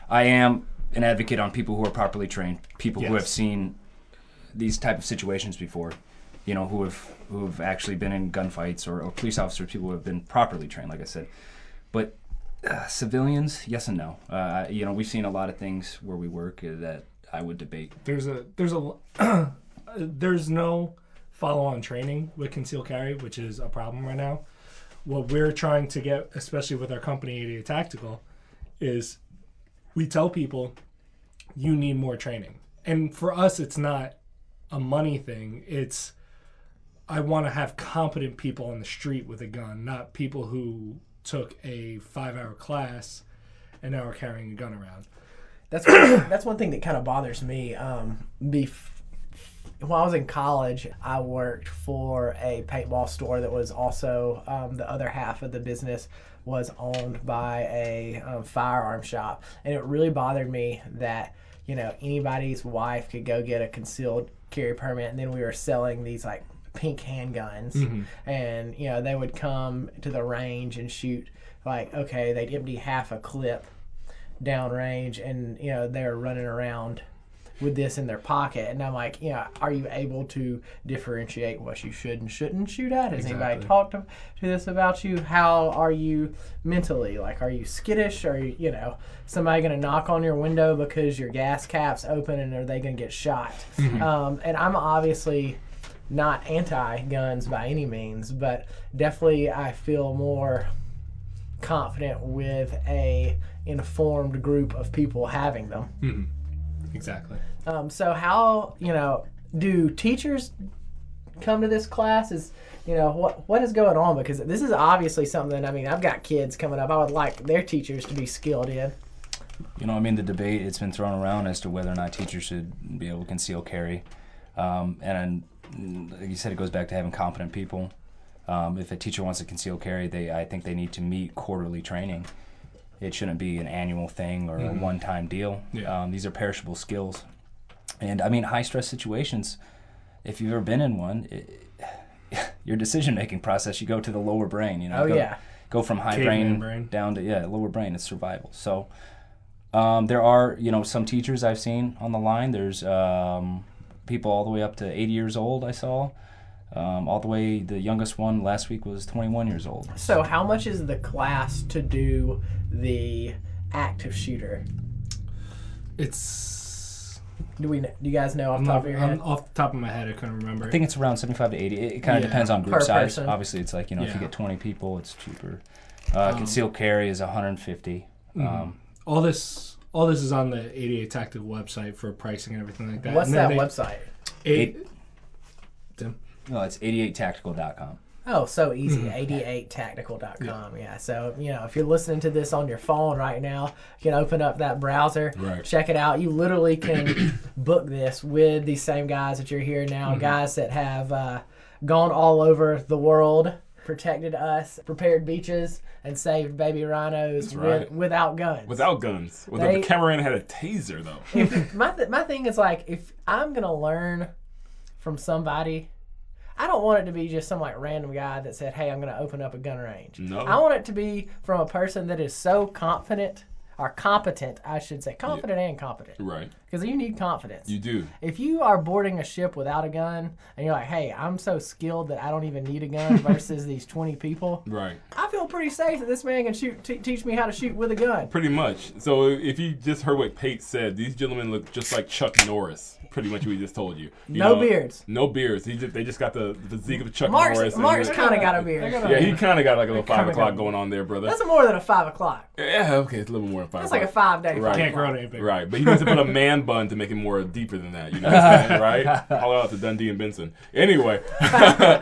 I am an advocate on people who are properly trained, people who have seen these type of situations before, you know, who have who have actually been in gunfights or, or police officers, people who have been properly trained, like I said. But uh, civilians, yes and no. Uh, you know, we've seen a lot of things where we work uh, that I would debate. there's a there's a there's no follow-on training with concealed carry, which is a problem right now. What we're trying to get, especially with our company 88 Tactical, is we tell people you need more training. And for us, it's not a money thing. It's I want to have competent people on the street with a gun, not people who took a five hour class and now are carrying a gun around. That's that's one thing that kind of bothers me. Um, bef- while I was in college, I worked for a paintball store that was also um, the other half of the business was owned by a um, firearm shop, and it really bothered me that you know anybody's wife could go get a concealed carry permit, and then we were selling these like pink handguns, and you know they would come to the range and shoot like okay they'd empty half a clip downrange and you know they're running around with this in their pocket. And i'm like you know are you able to differentiate what you should and shouldn't shoot at? Has anybody talked to, to this about you? How are you mentally? Like are you skittish? Are you you know somebody gonna knock on your window because your gas cap's open and are they gonna get shot? Um, and i'm obviously not anti guns by any means but definitely i feel more confident with a informed group of people having them. Exactly. Um, so how you know do teachers come to this class? Is you know what what is going on because this is obviously something. I mean, I've got kids coming up. I would like their teachers to be skilled in. You know, I mean, the debate it's been thrown around as to whether or not teachers should be able to conceal carry, um, and like you said, it goes back to having competent people. Um, if a teacher wants to conceal carry, they I think they need to meet quarterly training. It shouldn't be an annual thing or a one-time deal. Yeah. Um, these are perishable skills, and I mean, high-stress situations. If you've ever been in one, it, your decision-making process, you go to the lower brain. You know, Oh, go, yeah. go from high brain, brain. down to yeah, lower brain. It's survival. So. Um, there are, you know, some teachers I've seen on the line. There's um, people all the way up to 80 years old. I saw, um, all the way. The youngest one last week was 21 years old. So how much is the class to do the active shooter? It's Do we? kn- Do you guys know off the top not, of your I'm, head? off the top of my head. I couldn't remember. I think it's around 75 to 80. It, it kind of Yeah. depends on group Per size. person. Obviously, it's like you know, if you get 20 people, it's cheaper. Uh, concealed carry is 150. Um, all this all this is on the 88 Tactical website for pricing and everything like that. What's And then that they- website? Eight, Tim? No, it's 88tactical.com. Oh, so easy. Mm-hmm. 88tactical.com. Yeah. So, you know, if you're listening to this on your phone right now, you can open up that browser, Right. check it out. You literally can book this with these same guys that you're hearing now, Mm-hmm. guys that have uh, gone all over the world, protected us, prepared beaches, and saved baby rhinos with, right. without guns. Without guns. Without They- the cameraman had a taser though. if my th- my thing is like if I'm gonna learn from somebody, I don't want it to be just some like random guy that said, "Hey, I'm gonna open up a gun range." No. I want it to be from a person that is so confident or competent, I should say, confident and competent, right. because you need confidence. You do. if you are boarding a ship without a gun and you're like, "Hey, I'm so skilled that I don't even need a gun," versus these 20 people, Right. I feel pretty safe that this man can shoot, t- teach me how to shoot with a gun. Pretty much. So if you just heard what Pate said, these gentlemen look just like Chuck Norris. Pretty much what he just told you. You No beards. No beards. He just, they just got the physique of Chuck Marc's, Norris. Marc's kind of got a beard. yeah, he kind of got like a little five o'clock going on there, brother. That's more than a five o'clock. yeah, okay, it's a little more than five. That's like a five day. Right. Can't grow any bigger. Right, but he needs to put a man bun to make it more deeper than that. You know what I'm saying, right? All out to Dundee and Benson. Anyway,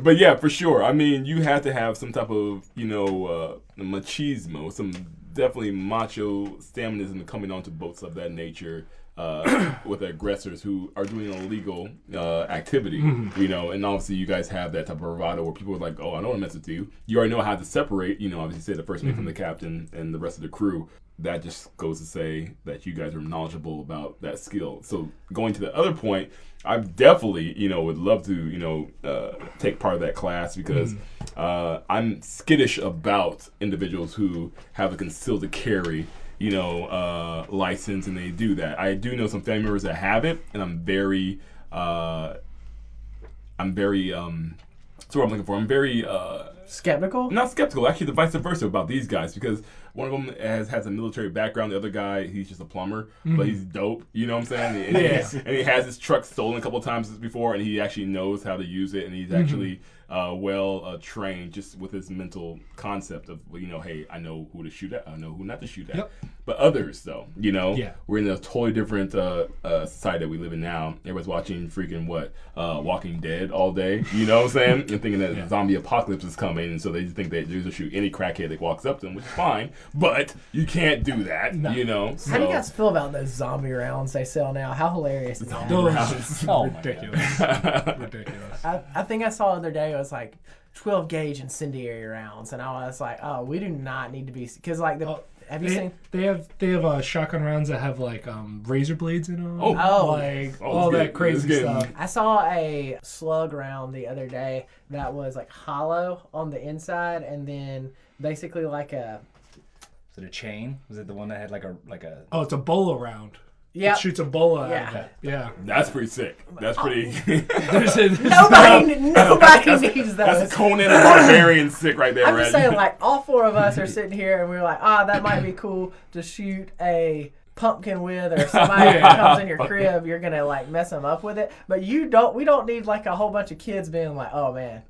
but yeah, for sure. I mean, you have to have some type of you know uh, machismo, some definitely macho staminism coming onto boats of that nature. Uh, with aggressors who are doing illegal uh, activity, you know, and obviously you guys have that type of bravado where people are like, "Oh, I don't want to mess with you." You already know how to separate, you know. Obviously, say the first mate from the captain and the rest of the crew that just goes to say that you guys are knowledgeable about that skill. So going to the other point, I definitely, you know, would love to, you know, uh, take part of that class because uh, I'm skittish about individuals who have a concealed carry, you know, uh, license and they do that. I do know some family members that have it, and I'm very, uh, I'm very, um, that's what I'm looking for. I'm very, uh, Skeptical? not skeptical, actually the vice versa about these guys because one of them has has a military background. The other guy, he's just a plumber, Mm-hmm. but he's dope. You know what I'm saying? And, Yeah. and he has his truck stolen a couple times before, and he actually knows how to use it, and he's Mm-hmm. actually uh, well uh, trained just with his mental concept of you know, hey, I know who to shoot at, I know who not to shoot at. Yep. But others, though, you know, Yeah. we're in a totally different uh, uh, society that we live in now. Everybody's watching freaking what, uh, Walking Dead all day. You know what I'm saying? and thinking that Yeah. zombie apocalypse is coming, and so they just think they they just shoot any crackhead that walks up to them, which is fine. But you can't do that. You know. So. How do you guys feel about those zombie rounds they sell now? How hilarious is that? Those Oh my ridiculous. ridiculous. I, I think I saw the other day it was like 12 gauge incendiary rounds, and I was like, oh, we do not need to be because like the. Have you They, seen? they have they have uh, shotgun rounds that have like um, razor blades in them. Oh. Oh. like Oh, all that getting- crazy stuff. I saw a slug round the other day that was like hollow on the inside, and then basically like a Was it a chain? Was it the one that had like a like a? Oh, it's a bola round. Yeah. Shoots a bola Yeah. out of it. Yeah. That's pretty sick. That's pretty. There's a, Nobody, nobody needs that. That's those. Conan the Barbarian sick right there, I'm Red. just saying, like all four of us are sitting here, and we're like, ah, that might be cool to shoot a pumpkin with, or somebody that comes in your crib, you're gonna like mess them up with it. But you don't. We don't need like a whole bunch of kids being like, oh man,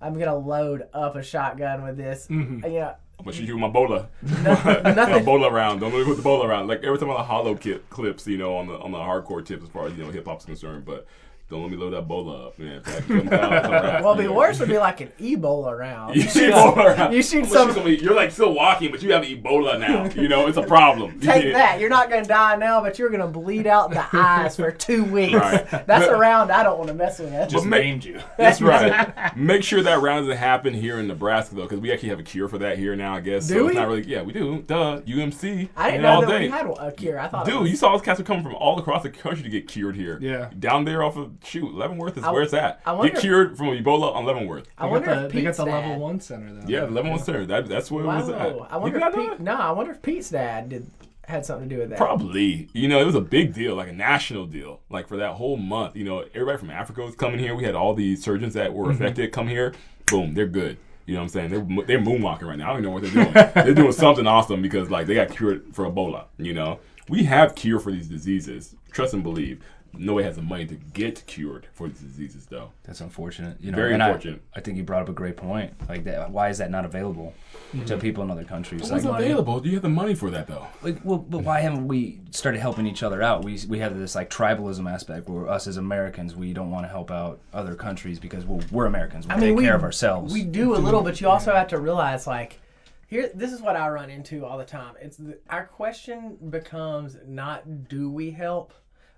I'm gonna load up a shotgun with this. Mm-hmm. You know, I'm gonna shoot you with my bola. nothing- a bola round. Don't let me put the bola round. Like every time on the hollow kit clips, you know, on the on the hardcore tips as far as you know hip hop's concerned, but don't let me load that bola up, man. If that comes out, it's all right, well, it'd you be worse would be like an Ebola round. You shoot Ebola round. you shoot I'm gonna some- somebody- You're like still walking, but you have Ebola now. You know, it's a problem. Take that. You're not going to die now, but you're going to bleed out in the eyes for two weeks. Right. That's a round I don't want to mess with. Just make- named you. That's right. Make sure that round doesn't happen here in Nebraska though, because we actually have a cure for that here now. I guess. Do so we? it's not really. Yeah, we do. Duh. UMC. I didn't and all know that day. we had a cure. I thought Dude, was- you saw those cats are coming from all across the country to get cured here. Yeah. Down there off of shoot, Leavenworth is I- where it's at. I wonder- get cured from Ebola on Leavenworth. I They wonder got the, if they got Pete's the dad, level one center though. Yeah, Leavenworth Center. That that's where it was at. Wow. I You wonder did if not Pete, no, I wonder if Pete's dad did had something to do with that. Probably. You know, it was a big deal, like a national deal. Like for that whole month, you know, everybody from Africa was coming here. We had all these surgeons that were mm-hmm. affected come here. Boom, they're good. You know what I'm saying? They're they're moonwalking right now. I don't even know what they're doing. they're doing something awesome because like they got cured for Ebola. You know, we have cure for these diseases. Trust and believe. Nobody has the money to get cured for these diseases, though. That's unfortunate. You know, Very and I- unfortunate. I, think you brought up a great point. Like that, why is that not available to mm-hmm. people in other countries? It's Like, available. Do you have the money for that, though? like, well, but why haven't we started helping each other out? We we have this like tribalism aspect where us as Americans we don't want to help out other countries because well, we're Americans. We I mean, take we, care of ourselves. We do a little, but you also have to realize, like, here, this is what I run into all the time. It's the, our question becomes not do we help,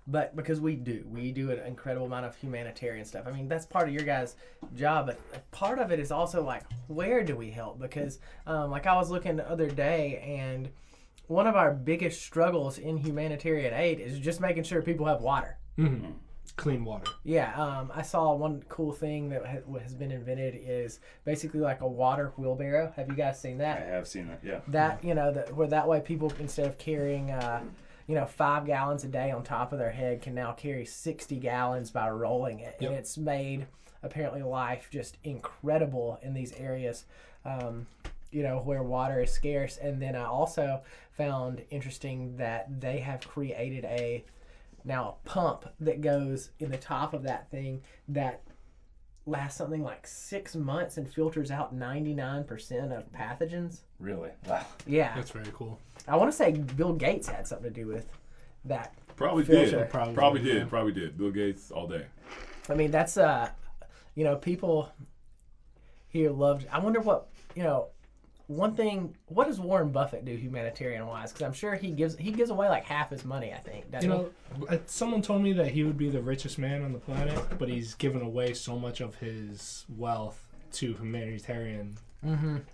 but because we do, we do an incredible amount of humanitarian stuff. I mean, that's part of your guys' job, but part of it is also like, where do we help? Because, um, like, I was looking the other day, and one of our biggest struggles in humanitarian aid is just making sure people have water. Clean water. Yeah, um, I saw one cool thing that ha- has been invented is basically like a water wheelbarrow. Have you guys seen that? I have seen that. Yeah. That you know, that where that way people instead of carrying, uh, you know, five gallons a day on top of their head can now carry sixty gallons by rolling it, and it's made apparently life just incredible in these areas. Um, you know where water is scarce, and then I also found interesting that they have created a now a pump that goes in the top of that thing that lasts something like six months and filters out 99% of pathogens. Really? Wow. Yeah. That's very cool. I want to say Bill Gates had something to do with that. Probably Filter. did. Probably Probably, did, did. yeah. Probably did. Bill Gates all day. I mean, that's, uh, you know, people here loved. I wonder what, you know, one thing, what does Warren Buffett do humanitarian wise? Because I'm sure he gives he gives away like half his money. I think. You know, uh, someone told me that he would be the richest man on the planet, but he's given away so much of his wealth to humanitarian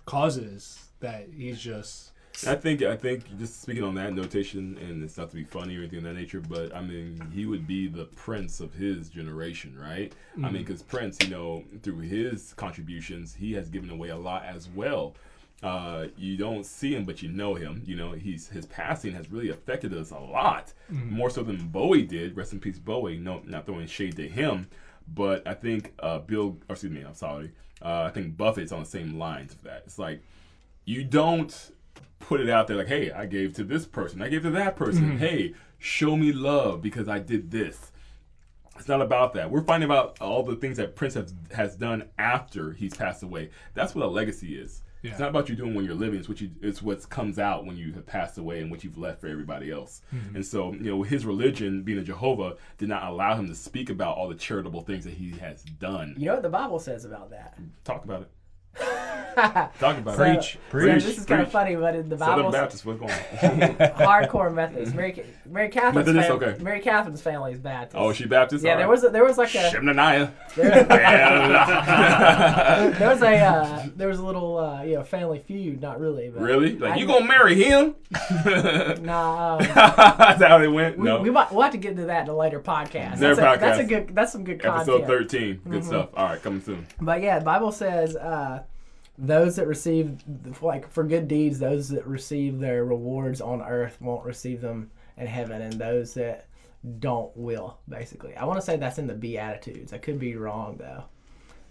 causes that he's just. I think I think just speaking on that notation, and it's not to be funny or anything of that nature, but I mean he would be the prince of his generation, right? I mean, because Prince, you know, through his contributions, he has given away a lot as well. Uh, you don't see him, but you know him. You know, he's his passing has really affected us a lot, more so than Bowie did. Rest in peace, Bowie. No, not throwing shade to him, but I think uh, Bill, or excuse me, I'm sorry. Uh, I think Buffett's on the same lines of that. It's like you don't put it out there like, hey, I gave to this person, I gave to that person. Hey, show me love because I did this. It's not about that. We're finding about all the things that Prince has, has done after he's passed away. That's what a legacy is. It's not about you doing when you're living. It's what you. It's what comes out when you have passed away and what you've left for everybody else. Mm-hmm. And so, you know, his religion, being a Jehovah, did not allow him to speak about all the charitable things that he has done. You know what the Bible says about that? Talk about it. Talk about So- it. so Preach, this is kind of funny, but in the Bible, Southern Bible, Baptist, what's going on? hardcore Methodist, Mary, Mary Catherine's Methodist, family, okay. Mary Catherine's family is Baptist. oh, is she Baptist? yeah, All there right. was a, there was like a Shemaniah. there was a uh, there was a little uh, you know family feud, not really, but really? Like I- you gonna marry him? Nah, um, That's how it went. we, no. we might we'll have to get into that in a later podcast. Later that's, A, that's a good that's some good Episode content. thirteen. Good stuff. All right, coming soon. But yeah, the Bible says uh, those that receive like for good deeds, those that receive their rewards on earth won't receive them in heaven, and those that don't will. Basically, I want to say that's in the Beatitudes. I could be wrong though.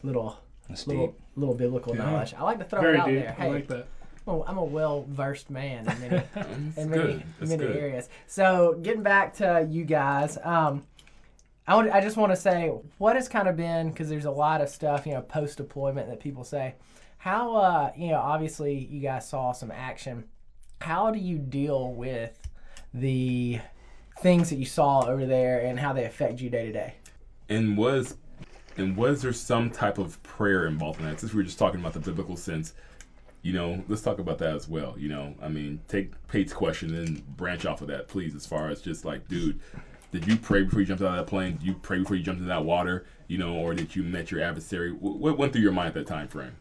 Little That's little deep. little biblical Yeah. knowledge. I like to throw Very it out deep. there. I Hey, like that. well, I'm a well versed man in many in many many areas. So getting back to you guys, um, I would, I just want to say what has kind of been because there's a lot of stuff you know post deployment that people say. How uh, you know obviously you guys saw some action. How do you deal with the things that you saw over there and how they affect you day to day? And was and was there some type of prayer involved in that? Since we were just talking about the biblical sense, you know, let's talk about that as well. You know, I mean, take Pate's question and branch off of that, please. As far as just like, dude, did you pray before you jumped out of that plane? Did you pray before you jumped into that water? You know, or did you met your adversary? What went through your mind at that time frame?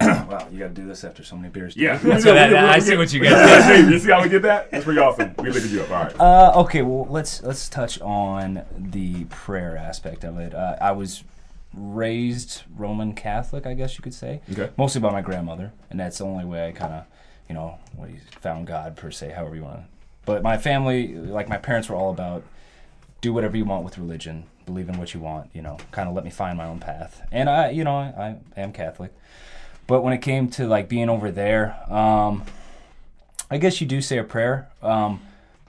Wow, you got to do this after so many beers. Yeah, That's what I, I see what you guys Yeah, see, you see how we did that? That's pretty awesome. We lifted you up. All right. Uh, okay, well let's let's touch on the prayer aspect of it. Uh, I was raised Roman Catholic, I guess you could say. Okay. Mostly by my grandmother, and that's the only way I kind of, you know, what you found God per se, however you want to. But my family, like my parents, were all about do whatever you want with religion, believe in what you want, you know, kind of let me find my own path. And I, you know, I, I am Catholic. But when it came to like being over there, um, I guess you do say a prayer. Um,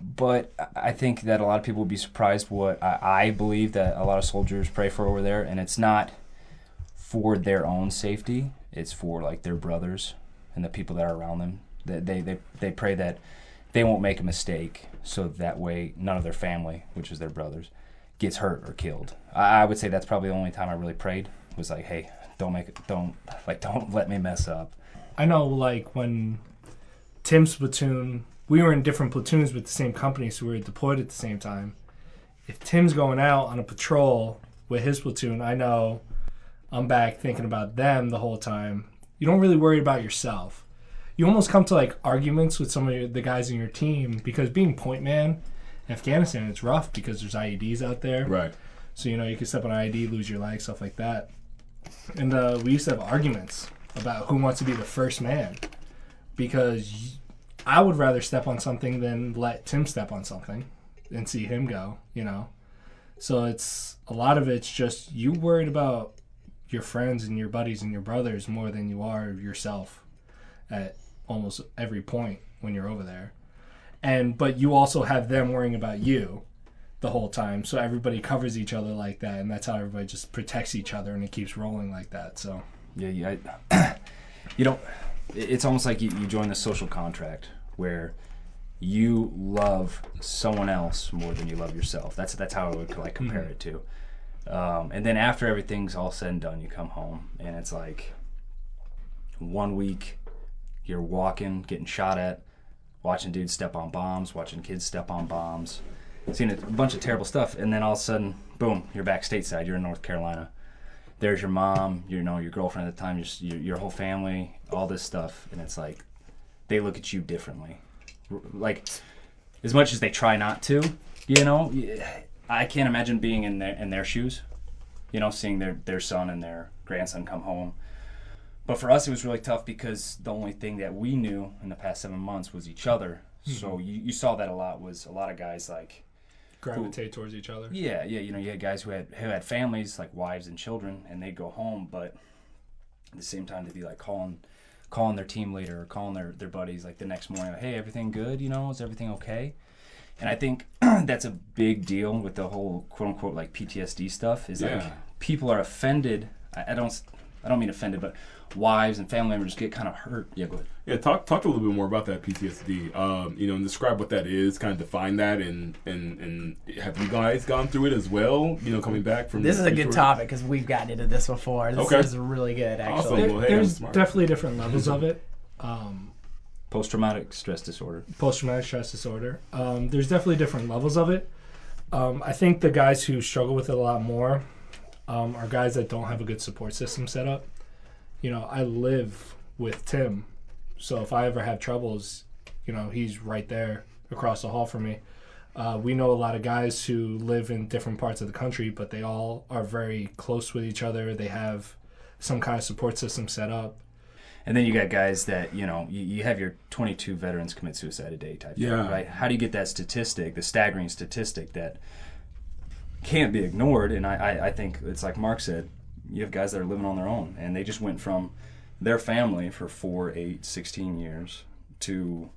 but I think that a lot of people would be surprised what I, I believe that a lot of soldiers pray for over there, and it's not for their own safety. It's for like their brothers and the people that are around them. That they, they they pray that they won't make a mistake, so that way none of their family, which is their brothers, gets hurt or killed. I, I would say that's probably the only time I really prayed was like, hey, don't make it, don't like, don't let me mess up. I know, like when Tim's platoon, we were in different platoons with the same company, so we were deployed at the same time. If Tim's going out on a patrol with his platoon, I know I'm back thinking about them the whole time. You don't really worry about yourself. You almost come to like arguments with some of your, the guys in your team because being point man in Afghanistan, it's rough because there's IEDs out there. Right. So you know you can step on an IED, lose your leg, stuff like that. And uh, we used to have arguments about who wants to be the first man because I would rather step on something than let Tim step on something and see him go. You know, so it's a lot of it's just you worried about your friends and your buddies and your brothers more than you are yourself at almost every point when you're over there. And but you also have them worrying about you the whole time. So everybody covers each other like that, and that's how everybody just protects each other, and it keeps rolling like that. So Yeah, yeah. I, you don't. It's almost like you, you join the social contract where you love someone else more than you love yourself. That's that's how I would like compare it to. Um, and then after everything's all said and done, you come home and it's like one week you're walking, getting shot at, watching dudes step on bombs, watching kids step on bombs, seeing a bunch of terrible stuff, and then all of a sudden, boom, you're back stateside. You're in North Carolina there's your mom, you know, your girlfriend at the time, your, your, your whole family, all this stuff, and it's like they look at you differently. Like as much as they try not to, you know, I can't imagine being in their in their shoes, you know, seeing their their son and their grandson come home. But for us, it was really tough because the only thing that we knew in the past seven months was each other. Mm-hmm. So you, you saw that a lot. Was a lot of guys like gravitate towards each other. yeah, yeah. You know, you had guys who had who had families, like wives and children, and they'd go home, but at the same time, they'd be like calling calling their team leader or calling their, their buddies like the next morning, like, hey, everything good? You know, is everything okay? And I think that's a big deal with the whole quote unquote like PTSD stuff. Is Yeah. like people are offended. I, I don't I don't mean offended, but wives and family members get kind of hurt. Yeah, go ahead. Yeah, talk talk a little bit more about that PTSD. Um, you know, and describe what that is. Kind of define that, and and and have you guys gone through it as well? You know, coming back from This is a good your- topic because we've gotten into this before. This Okay. is really good, actually. Awesome. Well, hey, There's definitely different levels of it. Um, Post traumatic stress disorder. post traumatic stress disorder. Um, there's definitely different levels of it. Um, I think the guys who struggle with it a lot more um, are guys that don't have a good support system set up. You know, I live with Tim, so if I ever have troubles, you know, he's right there across the hall from me. Uh, we know a lot of guys who live in different parts of the country, but they all are very close with each other. They have some kind of support system set up. And then you got guys that, you know, you, you have your 22 veterans commit suicide a day type thing, right? How do you get that statistic, the staggering statistic that can't be ignored? And I, I, I think it's like Marc said, you have guys that are living on their own and they just went from their family for four, eight, 16 years to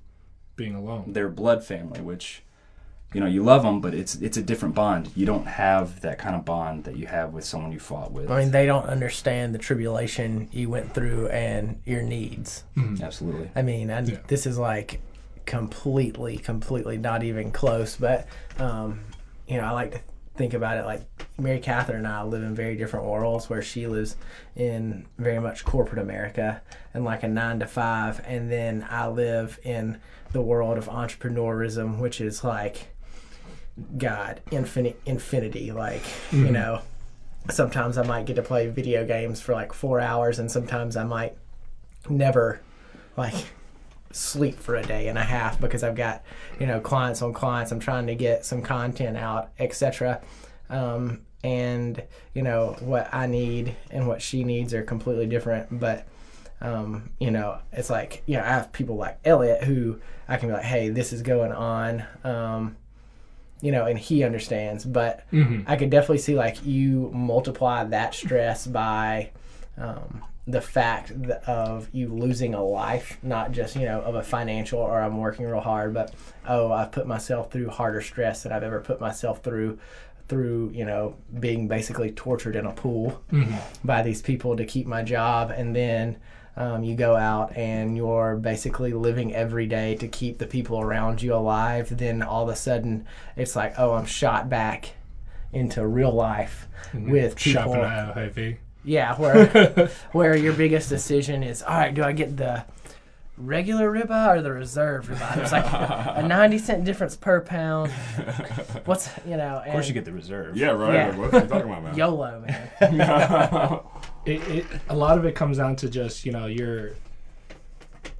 Being alone. their blood family, which, you know, you love them, but it's it's a different bond. You don't have that kind of bond that you have with someone you fought with. I mean, they don't understand the tribulation you went through and your needs. Absolutely. I mean, and Yeah. this is like completely, completely not even close. But um, you know, I like to think about it like Mary Catherine and I live in very different worlds. Where she lives in very much corporate America and like a nine to five, and then I live in the world of entrepreneurism, which is like God, infinite, infinity. Like you mm-hmm. know, sometimes I might get to play video games for like four hours, and sometimes I might never like sleep for a day and a half because I've got you know clients on clients. I'm trying to get some content out, etc. Um, and you know what I need and what she needs are completely different, but. Um, you know, it's like, you know, I have people like Elliott who I can be like, hey, this is going on. Um, you know, and he understands. But I could definitely see like you multiply that stress by um, the fact of you losing a life, not just you know of a financial or I'm working real hard, but oh, I've put myself through harder stress than I've ever put myself through through you know being basically tortured in a pool by these people to keep my job. And then um, you go out and you're basically living every day to keep the people around you alive. Then all of a sudden it's like oh i'm shot back into real life with people Shopping at. Yeah where where your biggest decision is all right do i get the regular ribeye or the reserve ribeye it's like a 90 cent difference per pound what's you know Of course, you get the reserve. Yeah, right. Yeah. What are you talking about, man? yolo man it, it a lot of it comes down to just you know you're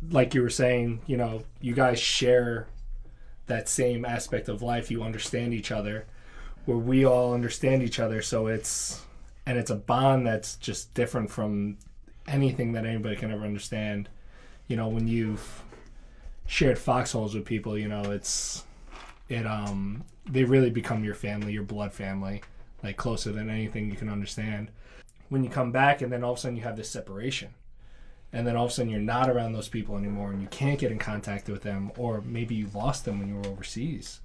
like you were saying you know you guys share that same aspect of life you understand each other where we all understand each other so it's and it's a bond that's just different from anything that anybody can ever understand. You know when you've shared foxholes with people you know it's it um they really become your family your blood family like closer than anything you can understand. When you come back and then all of a sudden you have this separation and then all of a sudden you're not around those people anymore and you can't get in contact with them or maybe you lost them when you were overseas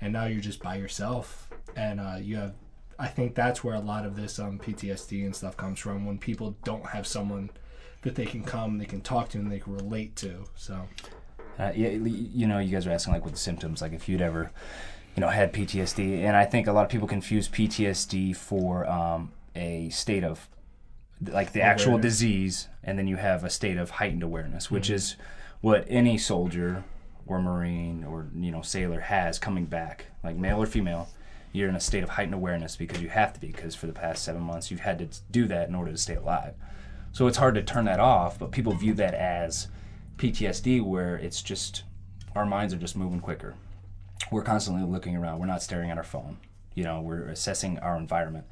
and now you're just by yourself and uh, you have i think that's where a lot of this um, ptsd and stuff comes from when people don't have someone that they can come they can talk to and they can relate to so Uh, yeah, you know, you guys are asking like what the symptoms, like if you'd ever, you know, had PTSD, and I think a lot of people confuse PTSD for um, a state of, like the actual disease, and then you have a state of heightened awareness, which is what any soldier or marine or you know sailor has coming back, like male or female. You're in a state of heightened awareness because you have to be, because for the past seven months you've had to do that in order to stay alive. So it's hard to turn that off, but people view that as PTSD, where it's just our minds are just moving quicker. We're constantly looking around. We're not staring at our phone. You know, we're assessing our environment.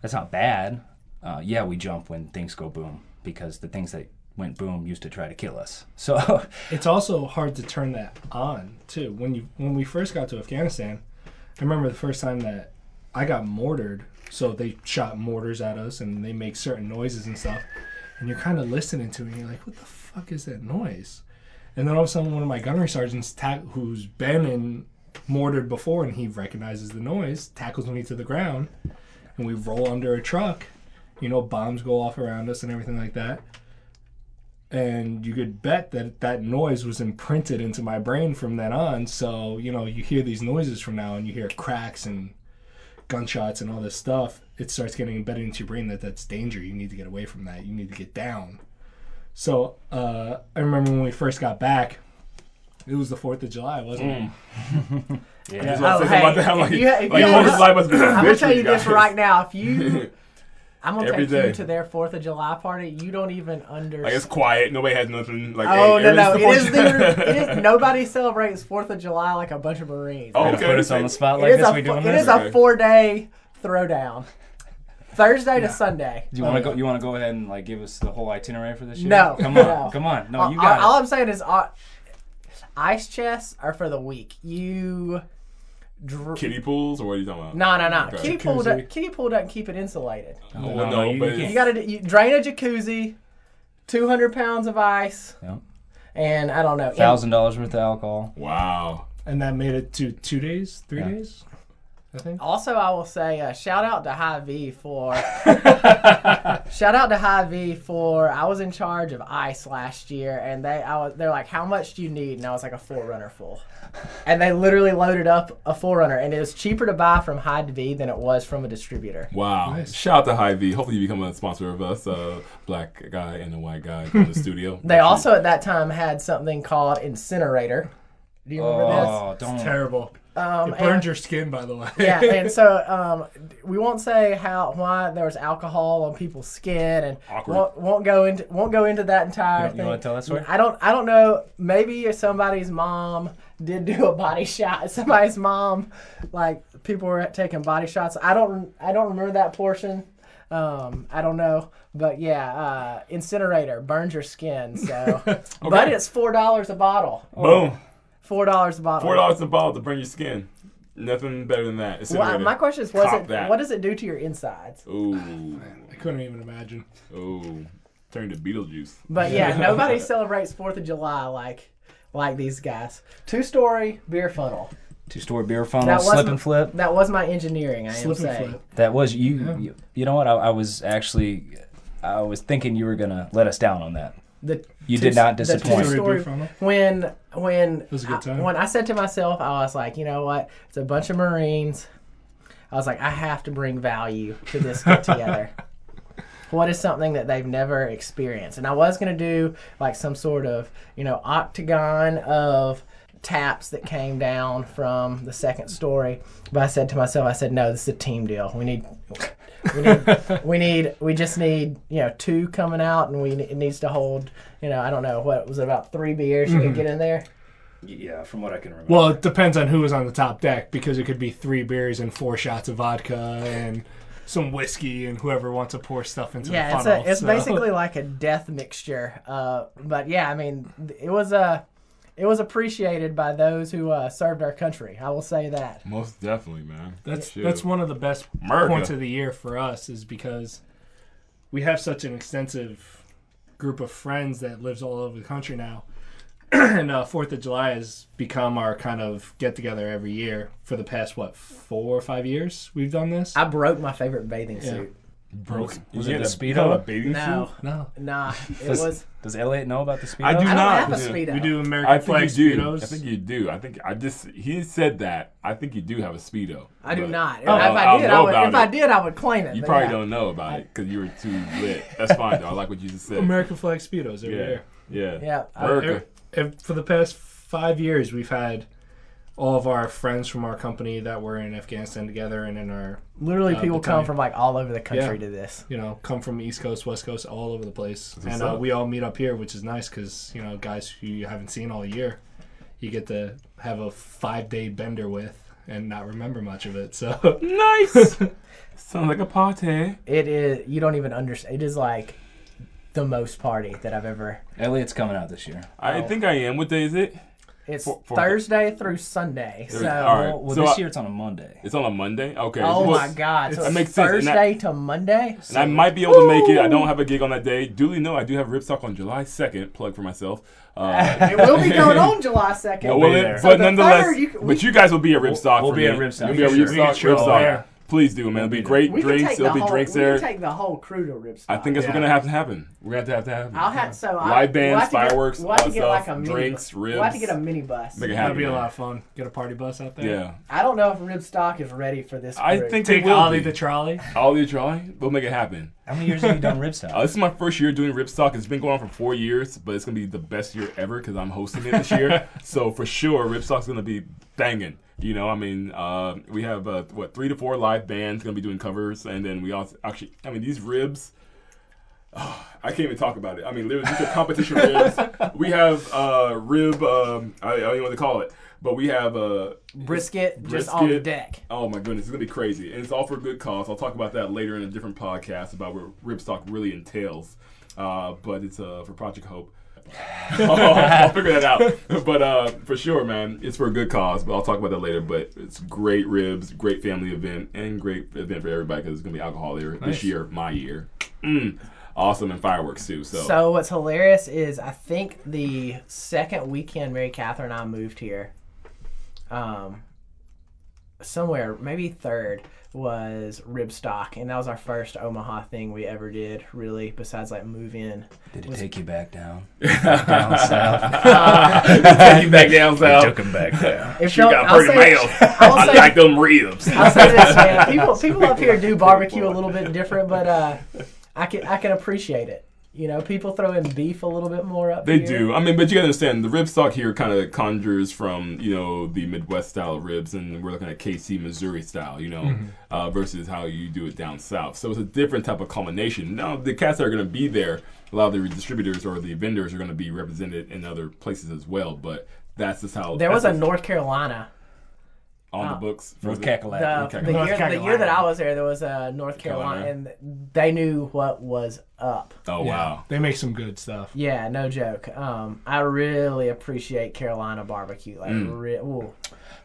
That's not bad. Uh, yeah, we jump when things go boom because the things that went boom used to try to kill us. So it's also hard to turn that on too. When you when we first got to Afghanistan, I remember the first time that I got mortared. So they shot mortars at us and they make certain noises and stuff. and you're kind of listening to it. and You're like, what the fuck is that noise? And then all of a sudden, one of my gunnery sergeants, ta- who's been in mortared before, and he recognizes the noise, tackles me to the ground, and we roll under a truck. You know, bombs go off around us and everything like that. And you could bet that that noise was imprinted into my brain from then on. So, you know, you hear these noises from now and you hear cracks and gunshots and all this stuff. It starts getting embedded into your brain that that's danger. You need to get away from that. You need to get down. So, uh, I remember when we first got back, it was the 4th of July, wasn't it? yeah. just Oh, want to say hey, something about that. I'm if like, you- if like you- Fourth of July must be I'm gonna tell you this right now. If you, I'm gonna Every take day. you to their Fourth of July party. You don't even understand. Like it's quiet. Nobody has nothing. Like Oh hey, no no! everybody's It is, the, it is nobody celebrates Fourth of July like a bunch of Marines. Oh, okay. put us on the spot it like is this. a We doing it this? is a four day throwdown, Thursday to Sunday. Do you want to go? You want to go ahead and like give us the whole itinerary for this year? No, come on, no. come on. No, you got all it. I'm saying is, uh, ice chests are for the weak. You. Dr- Kiddie pools or what are you talking about? no, no, no. Okay. Kiddie pool, Jacuzzi. do- kiddie pool doesn't keep it insulated. Oh, No, no, no, you but can't. You got to you drain a jacuzzi, 200 pounds of ice, Yep. and I don't know. Thousand dollars worth of alcohol. Wow. And that made it to two days, three Yeah. days, I think. Also, I will say uh, shout out to Hy-Vee for shout out to Hy-Vee for I was in charge of ice last year, and they I was they're like, how much do you need? And I was like a 4Runner full, and they literally loaded up a 4Runner, and it was cheaper to buy from Hy-Vee than it was from a distributor. Wow. Nice. Shout out to Hy-Vee. Hopefully you become a sponsor of us, uh, black guy and a white guy in the studio. They also at that time had something called Incinerator. Do you remember this? Oh, don't. Terrible. This? Um, It burned and- your skin, by the way. yeah, and so um, we won't say how why there was alcohol on people's skin, and won't, won't go into won't go into that entire You- you wanna tell that story? I don't I don't know. Maybe if somebody's mom did do a body shot. Somebody's mom, like people were taking body shots. I don't I don't remember that portion. Um, I don't know, but yeah, uh, incinerator burns your skin. So, but it's four dollars a bottle. Boom. Four dollars a bottle. Four dollars a bottle to burn your skin. Nothing better than that. Well, my question is, what's it? that. What does it do to your insides? Ooh. Oh, I couldn't even imagine. Ooh. Turn to Beetlejuice. But yeah, nobody celebrates Fourth of July like like these guys. Two story beer funnel. Two-story beer funnel, That slip wasn't- and flip. That was my engineering. I am Slip and saying. flip. That was you. Yeah. You, you know what? I, I was actually, I was thinking you were gonna let us down on that. The You two- did not disappoint. the disappoint. two-story- Story beer funnel. When when was a good I, when I said to myself, I was like, you know what? It's a bunch of Marines. I was like, I have to bring value to this get together. what is something that they've never experienced? And I was gonna do like some sort of you know octagon of taps that came down from the second story. But I said to myself, I said, no, this is a team deal. We need. We need, we need, we just need, you know, two coming out, and we it needs to hold, you know, I don't know what was it about three beers you could get in there. Yeah, from what I can remember. Well, it depends on who was on the top deck because it could be three beers and four shots of vodka and some whiskey and whoever wants to pour stuff into Yeah, the it's a, it's so- basically like a death mixture. Uh, but yeah, I mean, it was uh, it was appreciated by those who uh, served our country. I will say that. Most definitely, man. That's Shoot. that's one of the best America. points of the year for us is because we have such an extensive group of friends that lives all over the country now. and uh, Fourth of July has become our kind of get together every year for the past what four or five years we've done this. I broke my favorite bathing Yeah. suit. Broke. Was You it the a- you Speedo? a bathing No, suit? no, nah, it Does- was. Does Elliott know about the speed? I do I don't not. have a Yeah. speedo. we do American I think flag you do. speedos. I think you do. I think I just he said that. I think you do have a speedo. I do But not. If I don't- I I did, I would. about If I did, I would claim it. You probably yeah. don't know about it because you were too lit. That's fine though. I like what you just said. American flag speedos every yeah, year. yeah, Yeah, I- America. Ev- for the past five years, we've had all of our friends from our company that were in Afghanistan together and in our, Literally, Uh, people battalion. come from like all over the country Yeah. to this. you know, come from East Coast, West Coast, all over the place. what's And uh, we all meet up here, which is nice because, you know, guys who you haven't seen all year, you get to have a five day bender with and not remember much of it. So, Nice. Sounds like a party. It is. You don't even understand. It is like the most party that I've ever. Elliott's coming out this year. I Oh. think I am. What day is it? It's For- for- Thursday through Sunday. So, Thursday. All right. Well, well, So this I- year it's on a Monday. It's on a Monday. Okay. oh Well, my God! So that it's makes sense. I- Thursday to Monday. And I might be able to make it. I don't have a gig on that day. Duly no, I do have Ripstock on July 2nd. Plug for myself. Uh, It will be going on July second. well, be it- there. So but nonetheless, you can- but you guys will be at Ripstock. we'll for be me. at Ripstock, You'll be at for. Ripstock. We can Ripstock. There. Please do, man. It'll be great we can drinks. take There'll the be whole, drinks we there. can take the whole crew to Ripstop. I think that's what's Yeah. gonna have to happen. We're gonna have to have to happen. I'll have so I, live bands, we'll have to get- We'll have to all get that like a stuff, mini, drinks, We'll have to get a minibus. Make it happen. That'd happen. be a lot of fun. Get a party bus out there. Yeah, I don't know if Ribstock is ready for this. I crew. think they Take will Ollie be. the trolley. Ollie the Trolley, we'll make it happen. How many years have you done Ribstock? Uh, this is my first year doing Ribstock. It's been going on for four years, but it's gonna be the best year ever because I'm hosting it this year. so for sure, Ribstock's gonna be banging. You know, I mean, uh, we have uh, what three to four live bands gonna be doing covers, and then we also actually, I mean, these ribs. oh, I can't even talk about it. I mean, literally, these are competition ribs. We have uh, rib. Um, I, I don't know what to call it, but we have uh, brisket, just on brisket. deck. Oh my goodness, it's gonna be crazy, and it's all for a good cause. I'll talk about that later in a different podcast about what Ribstock really entails. Uh, but it's uh, for Project Hope. I'll figure that out. But uh, for sure, man, it's for a good cause. But I'll talk about that later. But it's great ribs, great family event, and great event for everybody because it's gonna be alcohol there this year, my year. Mm, awesome, and fireworks too. So, So what's hilarious is I think the second weekend Mary Catherine and I moved here, um, somewhere maybe third was Ribstock, and that was our first Omaha thing we ever did. Really, besides like move in. Did it take you back down? down south? take you back down south. Took him back down. If You y'all- got I'll pretty say- mouth. I'll I say- like them ribs. I'll say this, man. People, people up here do barbecue a little bit different, but uh, I can I can appreciate it. You know, people throw in beef a little bit more up They here. do. I mean, but you gotta understand the Ribstock here kind of conjures from you know the Midwest style ribs, and we're looking at KC Missouri style, you know, uh, versus how you do it down south. So it's a different type of culmination. Now the cats that are gonna be there, a lot of the distributors or the vendors are gonna be represented in other places as well. But that's just how There was a North Carolina. on the books. for North the- Cackalack. The, Okay. the, North year, the year that I was there, there was a North Carolina, Carolina. and they knew what was up. Oh wow. They make some good stuff. Yeah, no joke. Um, I really appreciate Carolina barbecue. Like, Mm. re- ooh.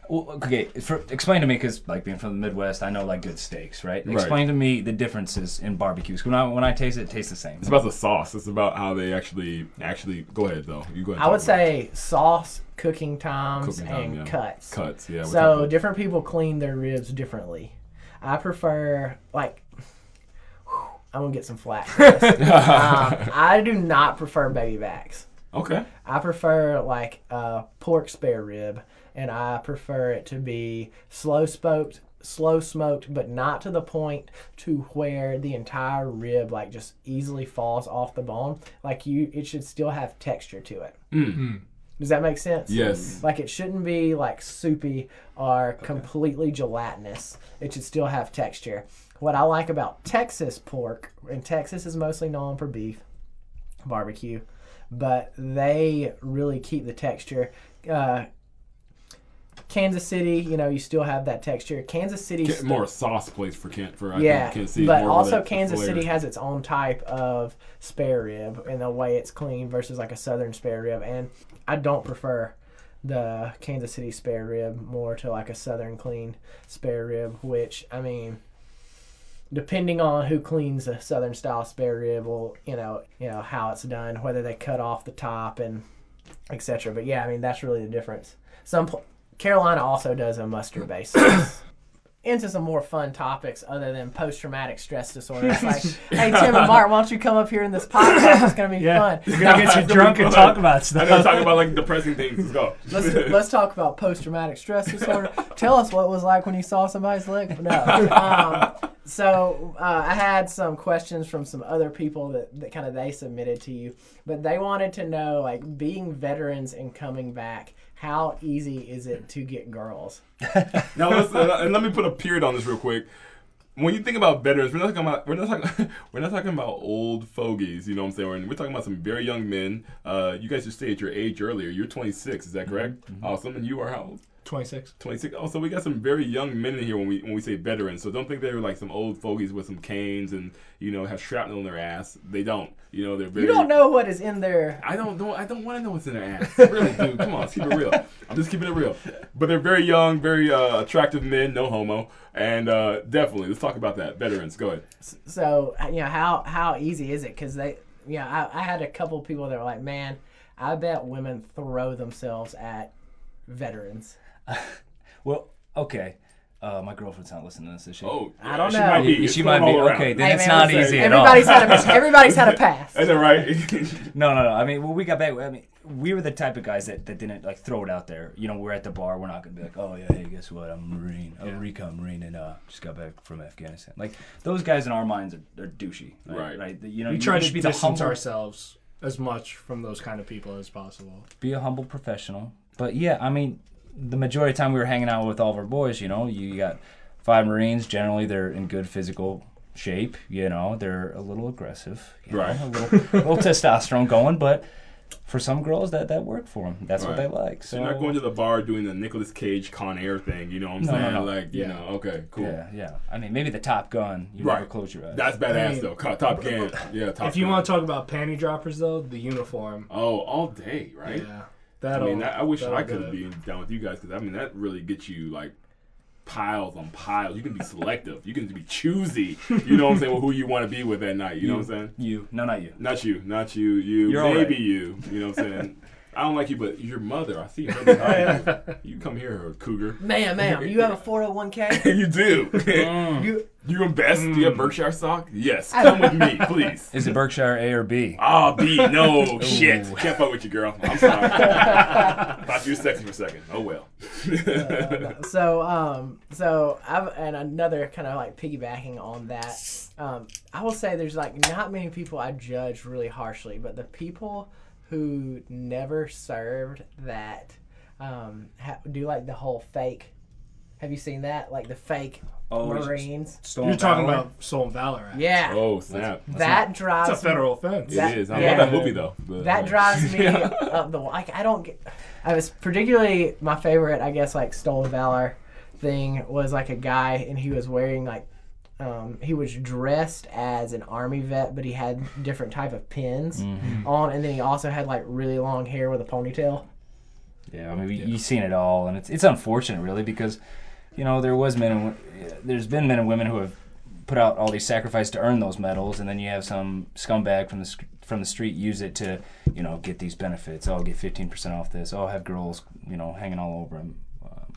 Well, okay, for, explain to me because like being from the Midwest, I know like good steaks, right? Right. Explain to me the differences in barbecues. When I when I taste it, it tastes the same. It's about the sauce. It's about how they actually actually go ahead though. You go ahead. I would say it. sauce, cooking times, Cooking time, and yeah. cuts. cuts. Yeah. So different people clean their ribs differently. I prefer like I'm gonna get some flack. For this. um, I do not prefer baby backs. okay. I prefer like a pork spare rib, and I prefer it to be slow smoked, slow smoked, but not to the point to where the entire rib like just easily falls off the bone. Like you, it should still have texture to it. Mm-hmm. Does that make sense? Yes. Like it shouldn't be like soupy or completely gelatinous. It should still have texture. What I like about Texas pork, and Texas is mostly known for beef barbecue, but they really keep the texture. Uh, Kansas City, you know, you still have that texture. Kansas City, Ca- more a sauce place for Kent for I yeah, think Kansas City. but also Kansas. City has its own type of spare rib in the way it's clean versus like a southern spare rib, and I don't prefer the Kansas City spare rib more to like a southern clean spare rib, which I mean, depending on who cleans the southern style spare rib, will you know you know how it's done, whether they cut off the top and etc. But yeah, I mean that's really the difference. Some Carolina also does a mustard base. Sauce. Into some more fun topics other than post traumatic stress disorder. It's like, hey Tim and Marc, why don't you come up here in this podcast? It's gonna be Yeah, fun. we're gonna get you drunk and talk about I stuff. know talking about like depressing things. Let's go. Let's let's talk about post traumatic stress disorder. Tell us what it was like when you saw somebody's leg. No. Um, so uh, I had some questions from some other people that, that kind of they submitted to you, but they wanted to know like being veterans and coming back. How easy is it to get girls? now uh, and let me put a period on this real quick. When you think about veterans, we're not talking about we're not talking we're not talking about old fogies. You know what I'm saying? We're, we're talking about some very young men. Uh, you guys just stated your age earlier. You're 26, is that correct? Awesome. And you are how old? 26. 26. Oh, so we got some very young men in here when we when we say veterans. So don't think they're like some old fogies with some canes and you know have shrapnel in their ass. They don't. You know they're very. You don't know what is in there. I don't know. I don't want to know what's in their ass. Really, dude. Come on, let's keep it real. I'm just keeping it real. But they're very young, very uh, attractive men. No homo. And uh, definitely, let's talk about that. Veterans, go ahead. So you know how how easy is it? Because they, you know, I, I had a couple people that were like, man, I bet women throw themselves at veterans. Well, okay. Uh, my girlfriend's not listening to this, is she? Oh, I don't she know. Might be. It's she might be. around. Okay, then Hey, it's man, not easy at all. everybody's had a everybody's had a pass. Is that right? No, no, no. I mean, well, we got back. I mean, we were the type of guys that, that didn't like throw it out there. You know, we're at the bar. We're not gonna be like, oh yeah, hey, guess what? I'm a Marine, a recon Marine, and uh, just got back from Afghanistan. Like those guys in our minds are, are douchey, right? Right. Right. You know, We you try to be the distance humble, ourselves as much from those kind of people as possible. be a humble professional. But yeah, I mean, the majority of the time we were hanging out with all of our boys. You know, you got five Marines. Generally, they're in good physical shape. You know, they're a little aggressive. you know, Right. a little, a little testosterone going, but. For some girls, that, that worked for them. That's what they like. So So you're not going to the bar doing the Nicolas Cage Con Air thing. You know what I'm No, no, saying? no. Like, you Yeah. know, okay, cool. Yeah, yeah. I mean, maybe the Top Gun. You Right. never close your eyes. That's badass I mean- though. Co- Top Gun. Yeah, Top gun. if you Gun. want to talk about panty droppers, though, the uniform. Oh, all day, right? Yeah. I That'll, mean, that, I wish I could it. be down with you guys because I mean that really gets you like piles on piles. You can be selective. You can be choosy. You know what I'm saying? With who you want to be with that night. You know what I'm saying? you. No, not you. Not you. Not you. You. You're maybe right. you. You know what I'm saying? I don't like you, but your mother. I see her behind you. You come here, cougar. Ma'am, ma'am, you have a 401k? you do. You, you invest? Do you have Berkshire stock? Yes. Come with me, please. Is it Berkshire A or B? Ah, B. No shit. Can't fuck with you, girl. I'm sorry. Thought you were sexy for a second. Oh well. so um so I've and another kind of like piggybacking on that um I will say there's like not many people I judge really harshly but the people who never served that um ha- do like the whole fake have you seen that like the fake Oh, it's- Marines Stolen You're talking Valor? about Stolen Valor Act. yeah oh snap. that drives It's a federal offense. It That- is. I yeah. love that movie though. but- That drives me up the like. I don't get. I was particularly my favorite. I guess like stolen valor thing was like a guy and he was wearing like. Um, he was dressed as an army vet, but he had different type of pins on, and then he also had like really long hair with a ponytail. Yeah, I mean, you you've seen it all, and it's it's unfortunate, really, because you know there was men and there's been men and women who have put out all these sacrifices to earn those medals, and then you have some scumbag from the from the street use it to you know get these benefits. Oh, get fifteen percent off this. Oh, have girls you know hanging all over him. Um,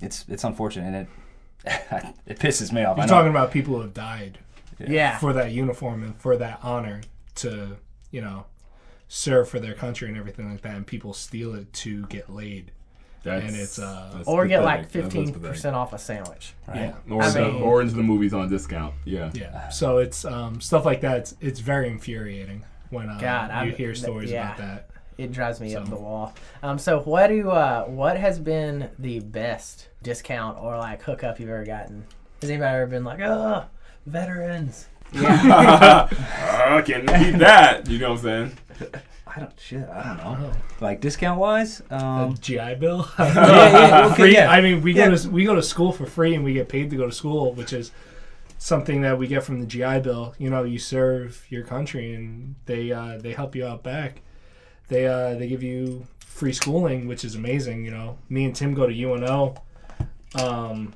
it's it's unfortunate, and it it pisses me off. I You're talking about people who have died Yeah, for that uniform and for that honor to, you know, serve for their country and everything like that, and people steal it to get laid. That's, and it's, uh, that's or get like pathetic. That was fifteen pathetic. percent off a sandwich. right? Or, I the, mean- or into the movies on discount. Yeah. Yeah. So it's um, stuff like that. It's, it's very infuriating when uh, God, you I- hear stories yeah. about that. It drives me up the wall. Um, so what do uh, what has been the best discount or like hookup you've ever gotten? Has anybody ever been like, oh, veterans? Yeah. I can beat that. You know what I'm saying? I don't shit. I don't know. Like discount wise, A um, GI Bill. yeah, yeah, okay, free. yeah. I mean, we Yeah. go to we go to school for free, and we get paid to go to school, which is something that we get from the GI Bill. You know, you serve your country, and they uh, they help you out back. They uh, they give you free schooling, which is amazing. You know, me and Tim go to UNO, um,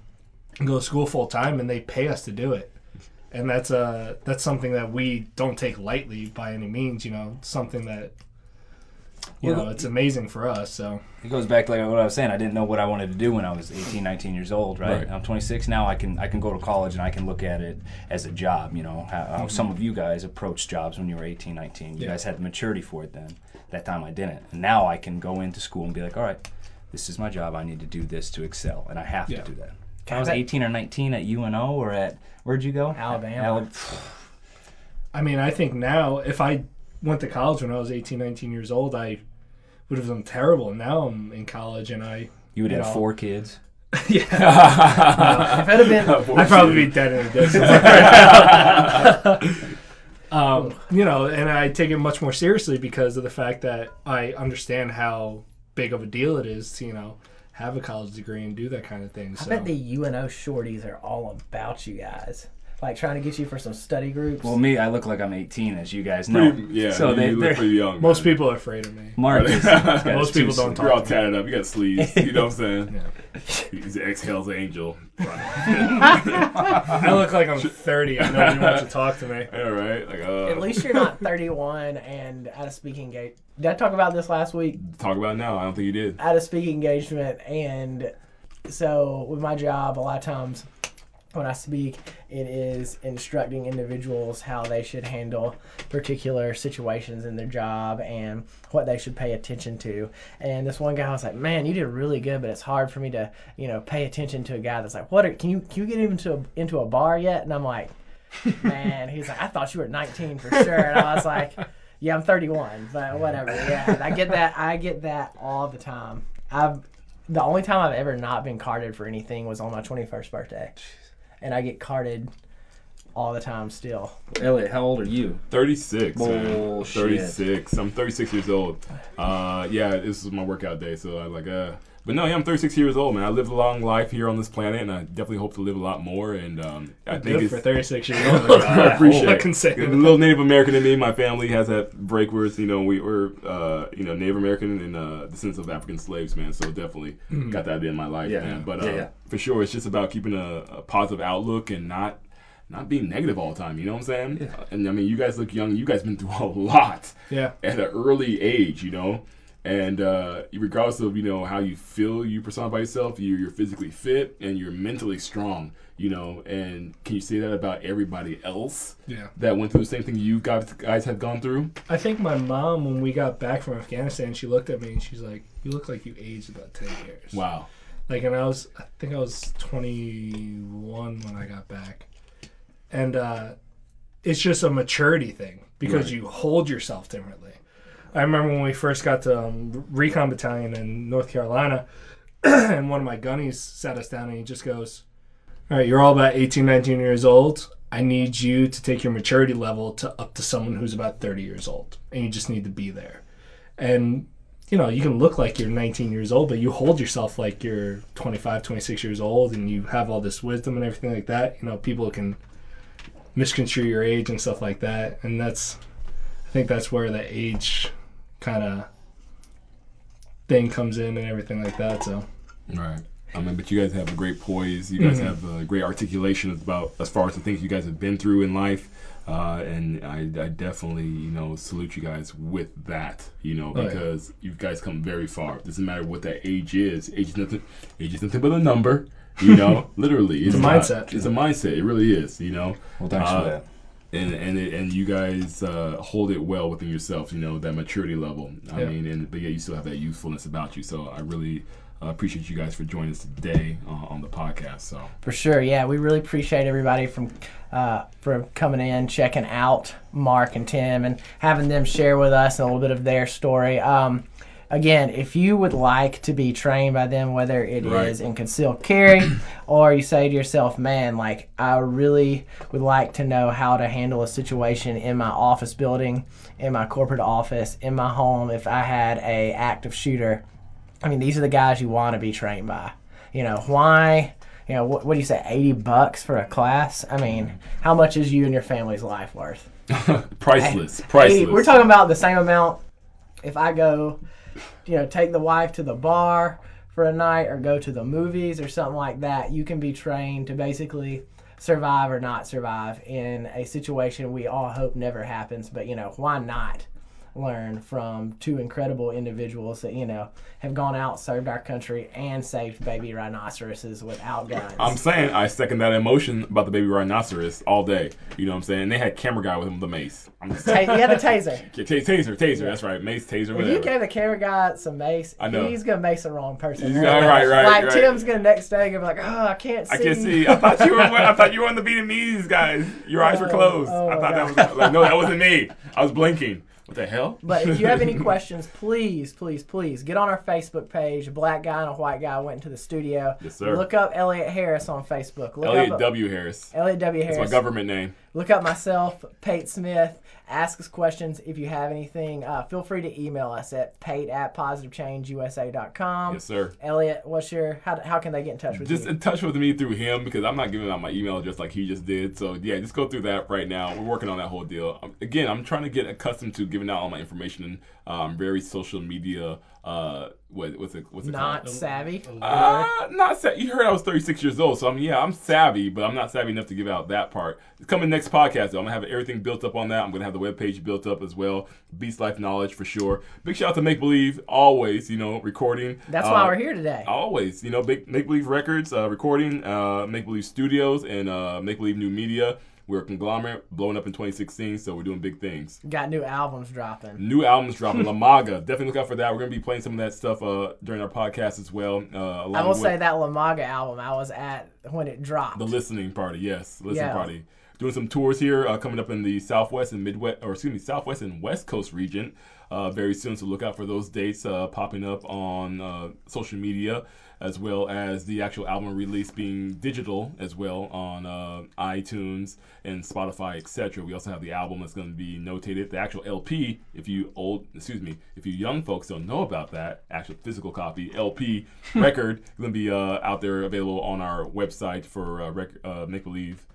go to school full time, and they pay us to do it. And that's uh that's something that we don't take lightly by any means. You know, something that you Well, know it's amazing for us. So It goes back to like what I was saying. I didn't know what I wanted to do when I was 18, 19 years old, right? Right. I'm 26 now. I can I can go to college and I can look at it as a job. You know how, how some of you guys approached jobs when you were 18, 19. You Yeah. guys had the maturity for it then. That time I didn't. And now I can go into school and be like, all right, this is my job. I need to do this to excel, and I have Yeah. to do that. I was that- 18 or 19 at UNO or at where'd you go? Alabama. Alab- I mean, I think now if I went to college when I was 18, 19 years old, I would have done terrible. Now I'm in college and I, you would You have know. four kids. yeah, if it had been, I'd probably be dead in a distance. um, you know, and I take it much more seriously because of the fact that I understand how big of a deal it is to, you know, have a college degree and do that kind of thing. I So bet the UNO shorties are all about you guys. Like trying to get you for some study groups. Well, me, I look like I'm 18, as you guys know. Pretty, yeah, So you, they, you look they're pretty young. most man. people are afraid of me. Marc is, Most people don't talk. You're all talk to me. tatted up. You got sleeves. You know what I'm saying? Yeah. He's the ex-Hell's Angel. I look like I'm 30 and nobody wants to talk to me. All right. Like, uh, At least you're not 31 and at a speaking engagement. Did I talk about this last week? talk about it now. I don't think you did. At a speaking engagement, and so with my job, a lot of times when I speak, it is instructing individuals how they should handle particular situations in their job and what they should pay attention to. And this one guy was like, "Man, you did really good, but it's hard for me to, you know, pay attention to a guy that's like, what? Are, can you can you get into a, into a bar yet?" And I'm like, "Man," he's like, "I thought you were 19 for sure," and I was like. Yeah, I'm 31, but whatever. Yeah, I get that. I get that all the time. I've the only time I've ever not been carded for anything was on my 21st birthday, and I get carded all the time still. Elliott, how old are you? 36. man. Bullshit. 36. I'm 36 years old. Uh, yeah, this is my workout day, so I like uh. But no, yeah, I'm 36 years old, man. I lived a long life here on this planet, and I definitely hope to live a lot more. And um, I think Good it's for 36 years old. I appreciate I can say it. The little Native American in me, my family has that break where it's, you know, we were, uh, you know, Native American and uh, descendants of African slaves, man. So definitely got that in my life, Yeah. man. But uh, Yeah, yeah. for sure, it's just about keeping a, a positive outlook and not not being negative all the time. You know what I'm saying? Uh, and I mean, you guys look young. You guys been through a lot Yeah. at an early age, you know. And uh, regardless of you know how you feel, you personify yourself. You, you're physically fit and you're mentally strong, you know. And can you say that about everybody else Yeah. that went through the same thing you guys guys have gone through? I think my mom, when we got back from Afghanistan, she looked at me and she's like, "You look like you aged about ten years." Wow. Like, and I was, I think I was 21 when I got back, and uh, it's just a maturity thing because Right. you hold yourself differently. I remember when we first got to um, recon battalion in North Carolina, and one of my gunnies sat us down and he just goes, "All right, you're all about 18, 19 years old." I need you to take your maturity level to up to someone who's about 30 years old. And you just need to be there. And you know, you can look like you're 19 years old, but you hold yourself like you're 25, 26 years old and you have all this wisdom and everything like that. You know, people can misconstrue your age and stuff like that. And that's, I think that's where the age kind of thing comes in and everything like that. So, Right. I mean, but you guys have a great poise. You guys have a great articulation about as far as the things you guys have been through in life. Uh, and I, I definitely, you know, salute you guys with that, you know, Oh, yeah. because you guys come very far. It doesn't matter what that age is. Age is nothing. Age is nothing but a number. You know, literally, It's a not- mindset. It's a mindset. It really is. You know, Well, thanks Uh, for that. And and it, and you guys uh, hold it well within yourself. You know that maturity level. I Yeah. mean, and but yeah, you still have that youthfulness about you. So I really uh, appreciate you guys for joining us today uh, on the podcast. So For sure, yeah. We really appreciate everybody from uh, for coming in, checking out Marc and Tim, and having them share with us a little bit of their story. Um, again, if you would like to be trained by them, whether it is Right. in concealed carry, or you say to yourself, "Man, like I really would like to know how to handle a situation in my office building, in my corporate office, in my home, if I had a active shooter." I mean, these are the guys you want to be trained by. You know, why? You know, what, what do you say, 80 bucks for a class? I mean, how much is you and your family's life worth? priceless, Hey, priceless. we're talking about the same amount if I go, you know, take the wife to the bar for a night or go to the movies or something like that. You can be trained to basically survive or not survive in a situation we all hope never happens. But, you know, why not? Learn from two incredible individuals that you know have gone out served our country and saved baby rhinoceroses without guns I'm saying I second that emotion about the baby rhinoceros all day. You know what I'm saying? They had camera guy with him with the mace. I'm just Ta- you had the taser T- taser, taser. That's right. Mace, taser, If you gave the camera guy some mace, I know. he's gonna mace the wrong person. Yeah, right, right, Like right. Tim's gonna next day gonna be like, oh, I can't see. I can't see. I thought you were. I thought you were on the Vietnamese guys. Your eyes were Oh, closed. oh I thought that was like no, that wasn't me. I was blinking. What the hell? But if you have any questions, please, please, please get on our Facebook page. A black guy and a white guy went into the studio. Yes, sir. Look up Elliott Harris on Facebook. Look Elliott up uh, W. Harris. Elliott W. Harris. That's my government name. look up myself, Pate Smith. Ask us questions if you have anything. Uh, feel free to email us at pate at positivechangeusa.com. Yes, sir. Elliott, what's your how, how can they get in touch with Just you? in touch with me through him because I'm not giving out my email address like he just did. So yeah, just go through that right now. We're working on that whole deal. Um, again, I'm trying to get accustomed to giving out all my information um, very social media. Uh, what, what's it? What's it Not called? savvy. Uh, not sa- You heard I was 36 years old, so I'm yeah, I'm savvy, but I'm not savvy enough to give out that part. It's coming next podcast though. I'm gonna have everything built up on that. I'm gonna have the webpage built up as well. Beast Life Knowledge for sure. Big shout out to Make Believe always. You know, recording. That's Uh, why we're here today. Always, you know, Make Make Believe Records, uh, recording, uh, Make Believe Studios, and uh, Make Believe New Media. We're a conglomerate, blowing up in 2016, so we're doing big things. Got new albums dropping. New albums dropping, La Maga. Definitely look out for that. We're gonna be playing some of that stuff uh, during our podcast as well. Uh, along I will say that La Maga album I was at when it dropped. the listening party. Yes, listening Yeah. party. Doing some tours here uh, coming up in the Southwest and Midwest, or excuse me, Southwest and West Coast region uh, very soon. So look out for those dates uh, popping up on uh, social media, as well as the actual album release being digital as well on uh, iTunes and Spotify, etc. We also have the album that's going to be notated. The actual LP, if you old, excuse me, if you young folks don't know about that, actual physical copy LP record going to be uh, out there available on our website for uh, rec- uh, Make Believe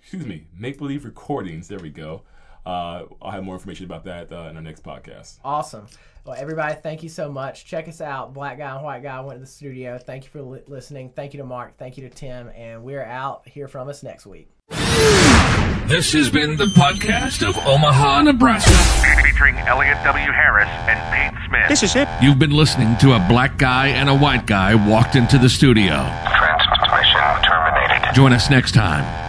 excuse me, Make Believe Recordings. There we go. Uh, I'll have more information about that uh, in our next podcast. Awesome. Well, everybody, thank you so much. Check us out. Black Guy and White Guy went to the studio. Thank you for li- listening. Thank you to Marc. Thank you to Tim. And we're out. Hear from us next week. This has been the podcast of Omaha, Nebraska. featuring Elliott W. Harris and Pete Smith. This is it. You've been listening to a black guy and a white guy walked into the studio. Transmission terminated. Join us next time